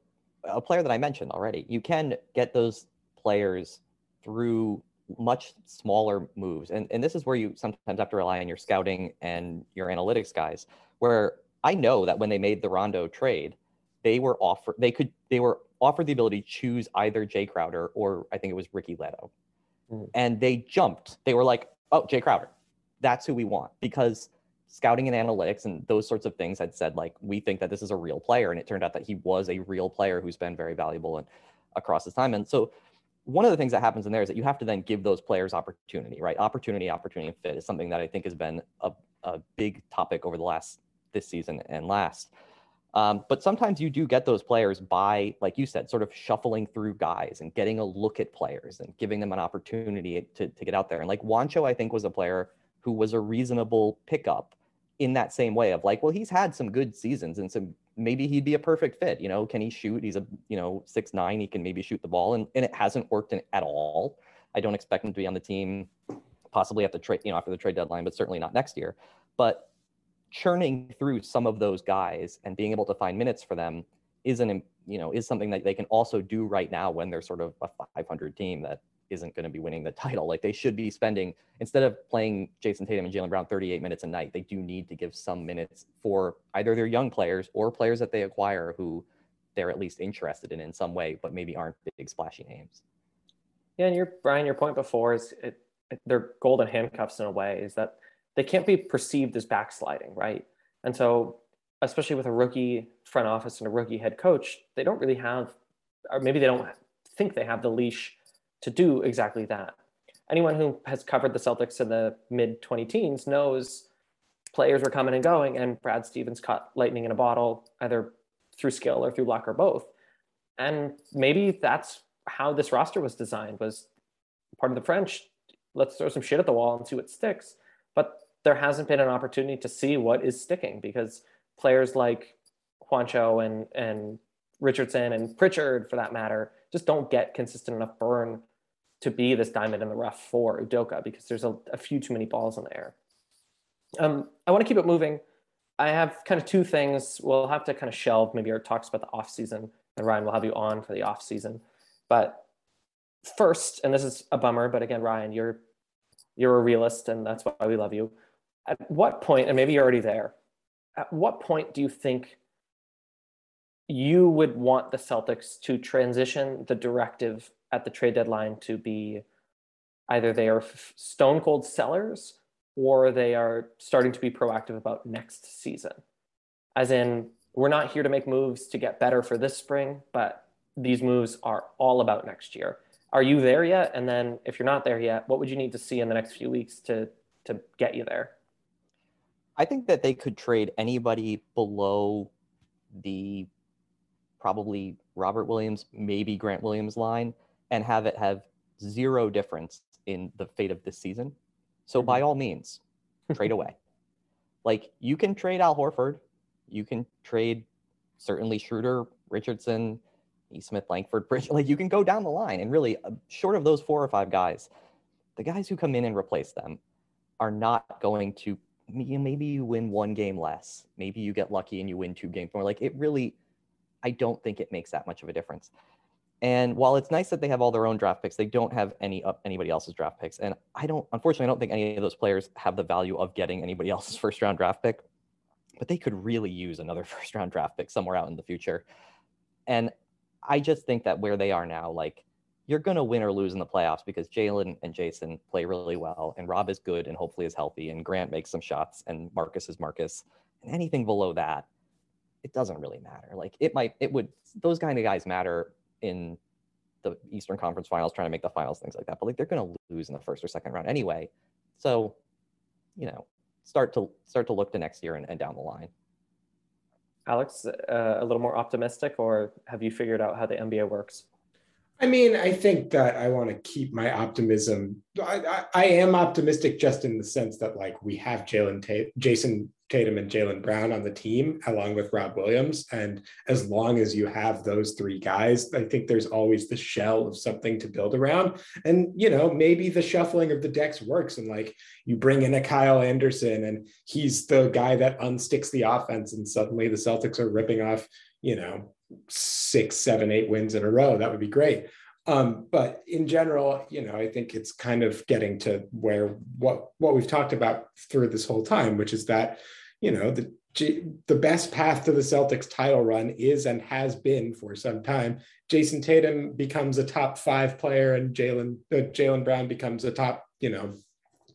a player that I mentioned already, you can get those players through much smaller moves. And, and this is where you sometimes have to rely on your scouting and your analytics guys, where I know that when they made the Rondo trade, they were offered, they could, they were offered the ability to choose either Jae Crowder or I think it was Ricky Ledo. Mm. And they jumped. They were like, oh, Jae Crowder. That's who we want because scouting and analytics and those sorts of things had said like we think that this is a real player and it turned out that he was a real player who's been very valuable and across his time and so one of the things that happens in there is that you have to then give those players opportunity, right? Opportunity, opportunity, and fit is something that I think has been a, a big topic over the last this season and last. Um, but sometimes you do get those players by, like you said, sort of shuffling through guys and getting a look at players and giving them an opportunity to, to get out there. And like Juancho, I think was a player who was a reasonable pickup in that same way of like, well, he's had some good seasons and some maybe he'd be a perfect fit. You know, can he shoot? He's a you know six nine. He can maybe shoot the ball, and, and it hasn't worked in, at all. I don't expect him to be on the team, possibly at the trade, you know, after the trade deadline, but certainly not next year. But churning through some of those guys and being able to find minutes for them is an you know is something that they can also do right now when they're sort of a 500 team that isn't going to be winning the title. Like they should be spending instead of playing Jayson Tatum and Jaylen Brown 38 minutes a night, they do need to give some minutes for either their young players or players that they acquire who they're at least interested in in some way, but maybe aren't big splashy names. Yeah, and your Brian, your point before is it, it, they're golden handcuffs in a way is that they can't be perceived as backsliding, right? And so, especially with a rookie front office and a rookie head coach, they don't really have, or maybe they don't think they have the leash to do exactly that. Anyone who has covered the Celtics in the mid 20 teens knows players were coming and going, and Brad Stevens caught lightning in a bottle, either through skill or through luck or both. And maybe that's how this roster was designed was part of the French. Let's throw some shit at the wall and see what sticks. But there hasn't been an opportunity to see what is sticking because players like Juancho and and Richardson and Pritchard, for that matter, just don't get consistent enough burn to be this diamond in the rough for Udoka because there's a, a few too many balls in the air. Um, I want to keep it moving. I have kind of two things. We'll have to kind of shelve maybe our talks about the off season, and Ryan we'll have you on for the off season. But first, and this is a bummer, but again, Ryan, you're you're a realist, and that's why we love you. At what point, and maybe you're already there, at what point do you think you would want the Celtics to transition the directive at the trade deadline to be either they are stone cold sellers or they are starting to be proactive about next season. As in, we're not here to make moves to get better for this spring, but these moves are all about next year. Are you there yet? And then if you're not there yet, what would you need to see in the next few weeks to to get you there? I think that they could trade anybody below the probably Robert Williams, maybe Grant Williams line, and have it have zero difference in the fate of this season. So by mm-hmm. all means, trade away. Like you can trade Al Horford, you can trade certainly Schroeder, Richardson, E. Smith, Langford, Bridge. Like you can go down the line, and really, uh, short of those four or five guys, the guys who come in and replace them are not going to. Maybe you win one game less. Maybe you get lucky and you win two games more. Like it really I don't think it makes that much of a difference. And while it's nice that they have all their own draft picks, they don't have any anybody else's draft picks. And I don't, unfortunately, I don't think any of those players have the value of getting anybody else's first round draft pick. But they could really use another first round draft pick somewhere out in the future. And I just think that where they are now, like you're going to win or lose in the playoffs because Jaylen and Jayson play really well, and Rob is good and hopefully is healthy, and Grant makes some shots, and Marcus is Marcus. And anything below that, it doesn't really matter. Like it might, it would, those kind of guys matter in the Eastern Conference Finals, trying to make the finals, things like that. But like they're going to lose in the first or second round anyway. So, you know, start to start to look to next year and, and down the line. Alex, uh, a little more optimistic, or have you figured out how the NBA works? I mean, I think that I want to keep my optimism. I, I, I, am optimistic just in the sense that like we have Jalen Tate, Jayson Tatum and Jaylen Brown on the team, along with Rob Williams. And as long as you have those three guys, I think there's always the shell of something to build around. And, you know, maybe the shuffling of the decks works. And like you bring in a Kyle Anderson and he's the guy that unsticks the offense. And suddenly the Celtics are ripping off, you know, six, seven, eight wins in a row. That would be great. Um, but in general, you know, I think it's kind of getting to where what what we've talked about through this whole time, which is that you know, the the best path to the Celtics title run is and has been for some time. Jayson Tatum becomes a top five player, and Jaylen uh, Jaylen Brown becomes a top, you know,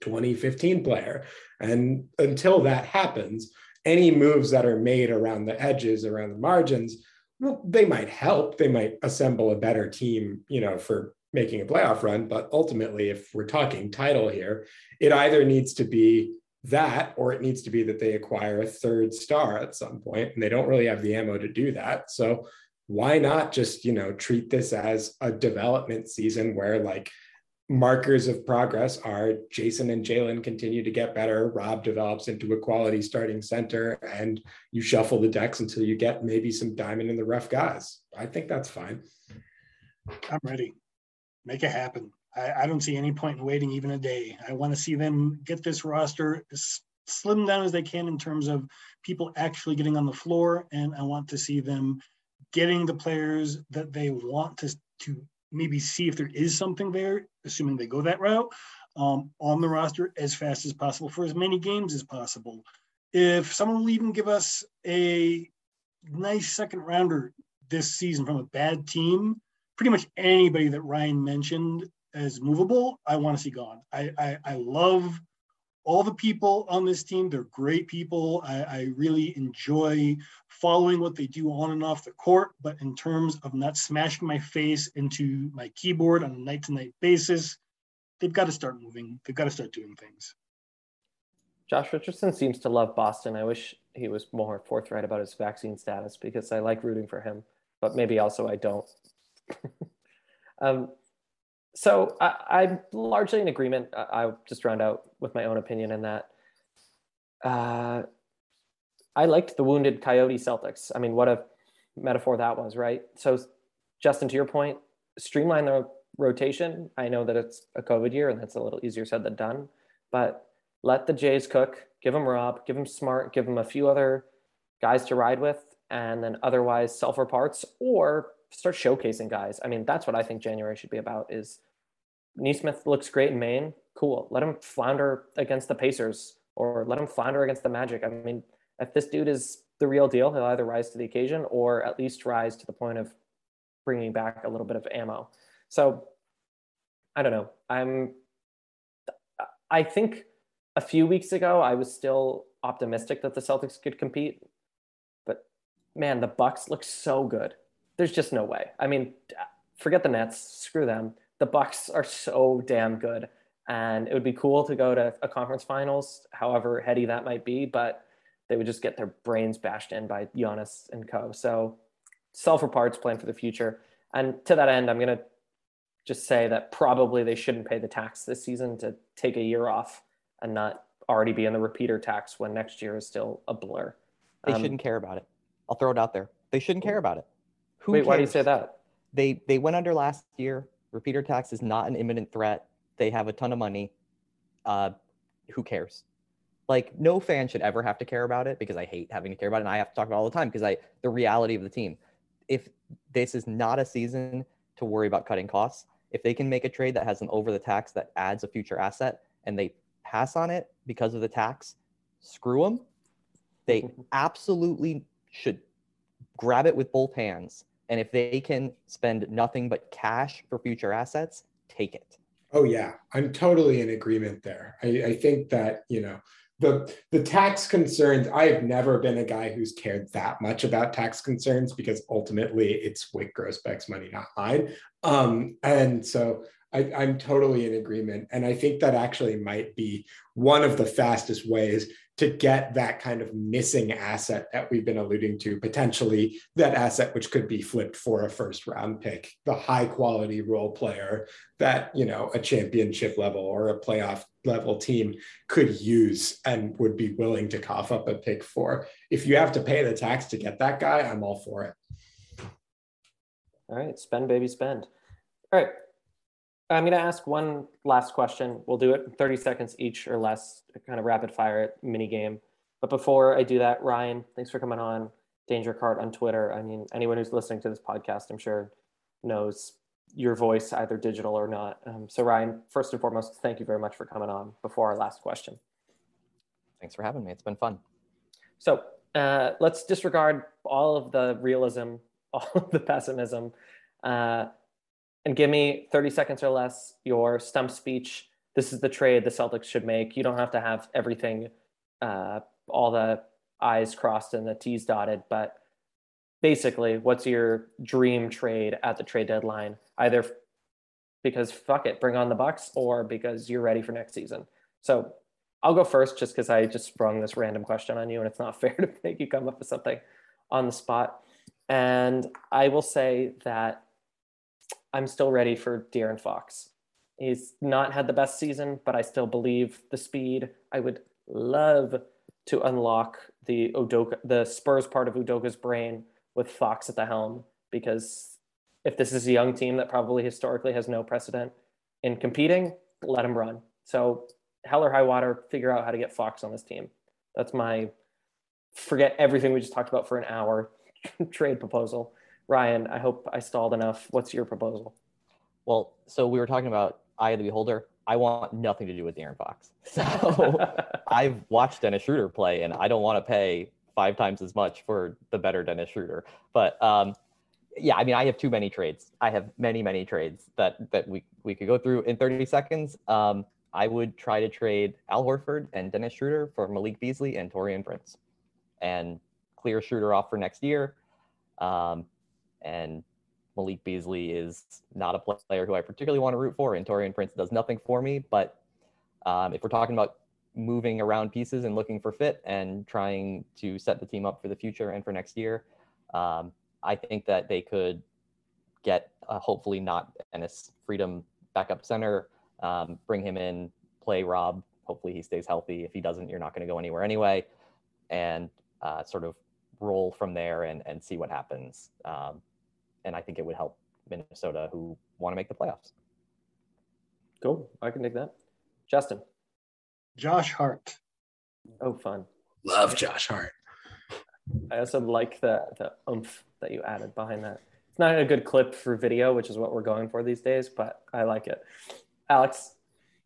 2015 player. And until that happens, any moves that are made around the edges, around the margins, well, they might help. They might assemble a better team, you know, for making a playoff run. But ultimately, if we're talking title here, it either needs to be that, or it needs to be that they acquire a third star at some point, and they don't really have the ammo to do that. So why not just you know treat this as a development season where like markers of progress are Jayson and Jaylen continue to get better. Rob develops into a quality starting center, and you shuffle the decks until you get maybe some diamond in the rough guys. I think that's fine. I'm ready. Make it happen. I, I don't see any point in waiting even a day. I want to see them get this roster as slim down as they can in terms of people actually getting on the floor, and I want to see them getting the players that they want to to maybe see if there is something there, assuming they go that route, um, on the roster as fast as possible for as many games as possible. If someone will even give us a nice second rounder this season from a bad team, pretty much anybody that Ryan mentioned as movable, I want to see gone. I, I, I love all the people on this team. They're great people. I, I really enjoy following what they do on and off the court. But in terms of not smashing my face into my keyboard on a night to night basis, they've got to start moving. They've got to start doing things. Josh Richardson seems to love Boston. I wish he was more forthright about his vaccine status because I like rooting for him, but maybe also I don't. um, so I, am largely in agreement. I, will just round out with my own opinion in that. Uh, I liked the wounded Coyote Celtics. I mean, what a metaphor that was, right? So, Justin, to your point, streamline the rotation. I know that it's a COVID year and that's a little easier said than done, but let the Jays cook. Give them Rob, give them Smart, give them a few other guys to ride with, and then otherwise sell for parts or start showcasing guys. I mean, that's what I think January should be about is Nesmith looks great in Maine. Cool. Let him flounder against the Pacers or let him flounder against the Magic. I mean, if this dude is the real deal, he'll either rise to the occasion or at least rise to the point of bringing back a little bit of ammo. So I don't know. I'm, I think a few weeks ago, I was still optimistic that the Celtics could compete, but man, the Bucks look so good. There's just no way. I mean, forget the Nets, screw them the Bucks are so damn good, and it would be cool to go to a conference finals, however heady that might be. But they would just get their brains bashed in by Giannis and Co. So sell for parts, plan for the future. And to that end, I'm gonna just say that probably they shouldn't pay the tax this season to take a year off and not already be in the repeater tax when next year is still a blur. They um, shouldn't care about it. I'll throw it out there. They shouldn't care about it. Who wait, cares? why do you say that? They they went under last year. Repeater tax is not an imminent threat. They have a ton of money. Uh, who cares? Like no fan should ever have to care about it because I hate having to care about it and I have to talk about it all the time because I the reality of the team. If this is not a season to worry about cutting costs, if they can make a trade that has an over the tax that adds a future asset and they pass on it because of the tax, screw them. They absolutely should grab it with both hands And if they can spend nothing but cash for future assets, take it. Oh yeah, I'm totally in agreement there. I, I think that you know the the tax concerns. I have never been a guy who's cared that much about tax concerns because ultimately it's Wyc Grousbeck's money, not mine. Um, and so I, I'm totally in agreement. And I think that actually might be one of the fastest ways to get that kind of missing asset that we've been alluding to, potentially that asset which could be flipped for a first round pick, the high quality role player that, you know, a championship level or a playoff level team could use and would be willing to cough up a pick for. If you have to pay the tax to get that guy, I'm all for it. All right, spend, baby, spend. All right, I'm going to ask one last question. We'll do it in 30 seconds each or less, kind of rapid fire mini game. But before I do that, Ryan, thanks for coming on Danger Cart on Twitter. I mean, anyone who's listening to this podcast, I'm sure knows your voice, either digital or not. Um, so, Ryan, first and foremost, thank you very much for coming on before our last question. Thanks for having me. It's been fun. So, uh, let's disregard all of the realism, all of the pessimism. Uh, and give me 30 seconds or less your stump speech. This is the trade the Celtics should make. You don't have to have everything, uh, all the I's crossed and the T's dotted, but basically, what's your dream trade at the trade deadline? Either because fuck it, bring on the Bucks, or because you're ready for next season. So I'll go first just because I just sprung this random question on you and it's not fair to make you come up with something on the spot. And I will say that I'm still ready for De'Aaron Fox. He's not had the best season, but I still believe the speed. I would love to unlock the Udoka, the Spurs part of Udoka's brain with Fox at the helm, because if this is a young team that probably historically has no precedent in competing, let him run. So hell or high water, figure out how to get Fox on this team. That's my forget everything we just talked about for an hour trade proposal. Ryan, I hope I stalled enough. What's your proposal? Well, so we were talking about Eye of the Beholder. I want nothing to do with De'Aaron Fox. So I've watched Dennis Schroeder play, and I don't want to pay five times as much for the better Dennis Schroeder. But um, yeah, I mean, I have too many trades. I have many, many trades that that we we could go through in 30 seconds. Um, I would try to trade Al Horford and Dennis Schroeder for Malik Beasley and Taurean Prince, and clear Schroeder off for next year. Um, and Malik Beasley is not a player who I particularly want to root for, and Taurean Prince does nothing for me. But um, if we're talking about moving around pieces and looking for fit and trying to set the team up for the future and for next year, um, I think that they could get uh, hopefully not Enes Freedom backup center, um, bring him in, play Rob. Hopefully he stays healthy. If he doesn't, you're not going to go anywhere anyway, and uh, sort of roll from there and, and see what happens. Um, and I think it would help Minnesota who want to make the playoffs. Cool. I can take that. Justin. Josh Hart. Oh, fun. Love Josh Hart. I also like the the oomph that you added behind that. It's not a good clip for video, which is what we're going for these days, but I like it. Alex.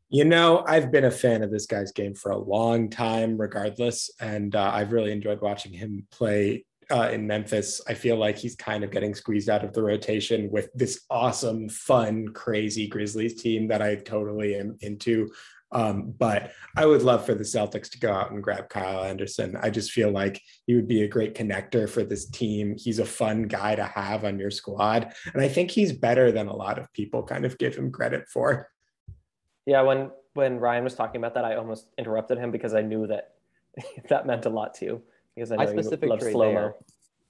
You know, I've been a fan of this guy's game for a long time, regardless, and uh, I've really enjoyed watching him play uh, in Memphis. I feel like he's kind of getting squeezed out of the rotation with this awesome, fun, crazy Grizzlies team that I totally am into. Um, but I would love for the Celtics to go out and grab Kyle Anderson. I just feel like he would be a great connector for this team. He's a fun guy to have on your squad. And I think he's better than a lot of people kind of give him credit for. Yeah, when when Ryan was talking about that, I almost interrupted him because I knew that that meant a lot to you. Because I know My specific you love trade slow-mo. there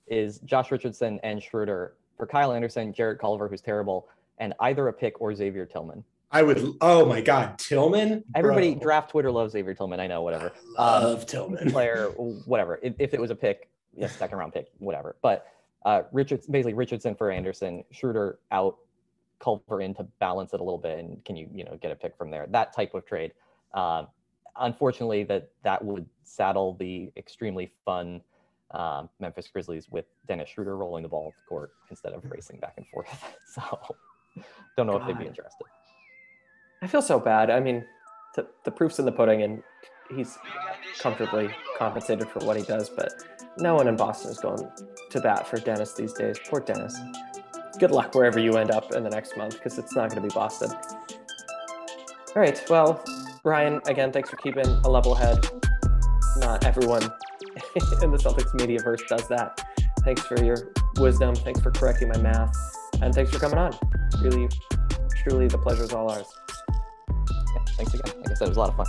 is Josh Richardson and Schroeder for Kyle Anderson, Jarrett Culver, who's terrible, and either a pick or Xavier Tillman. I would, oh my God, Tillman? Everybody Bro, draft Twitter loves Xavier Tillman. I know, whatever. love Tillman. player, whatever. If, if it was a pick, yeah, second round pick, whatever. But uh, Richards, basically Richardson for Anderson, Schroeder out, Culver in to balance it a little bit, and can you you know get a pick from there? That type of trade. Um, unfortunately, that that would saddle the extremely fun um, Memphis Grizzlies with Dennis Schroeder rolling the ball the court instead of racing back and forth. So don't know if they'd be interested. I feel so bad. I mean, the, the proof's in the pudding, and he's comfortably compensated for what he does. But no one in Boston is going to bat for Dennis these days. Poor Dennis. good luck wherever you end up in the next month because it's not going to be Boston. All right. Well, Ryan, again, thanks for keeping a level head. Not everyone in the Celtics mediaverse does that. Thanks for your wisdom. Thanks for correcting my math. And thanks for coming on. Really, truly, the pleasure is all ours. Yeah, thanks again. Like I said, it was a lot of fun.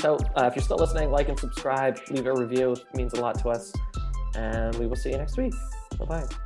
So uh, if you're still listening, like and subscribe, leave a review. It means a lot to us. And we will see you next week. Bye bye.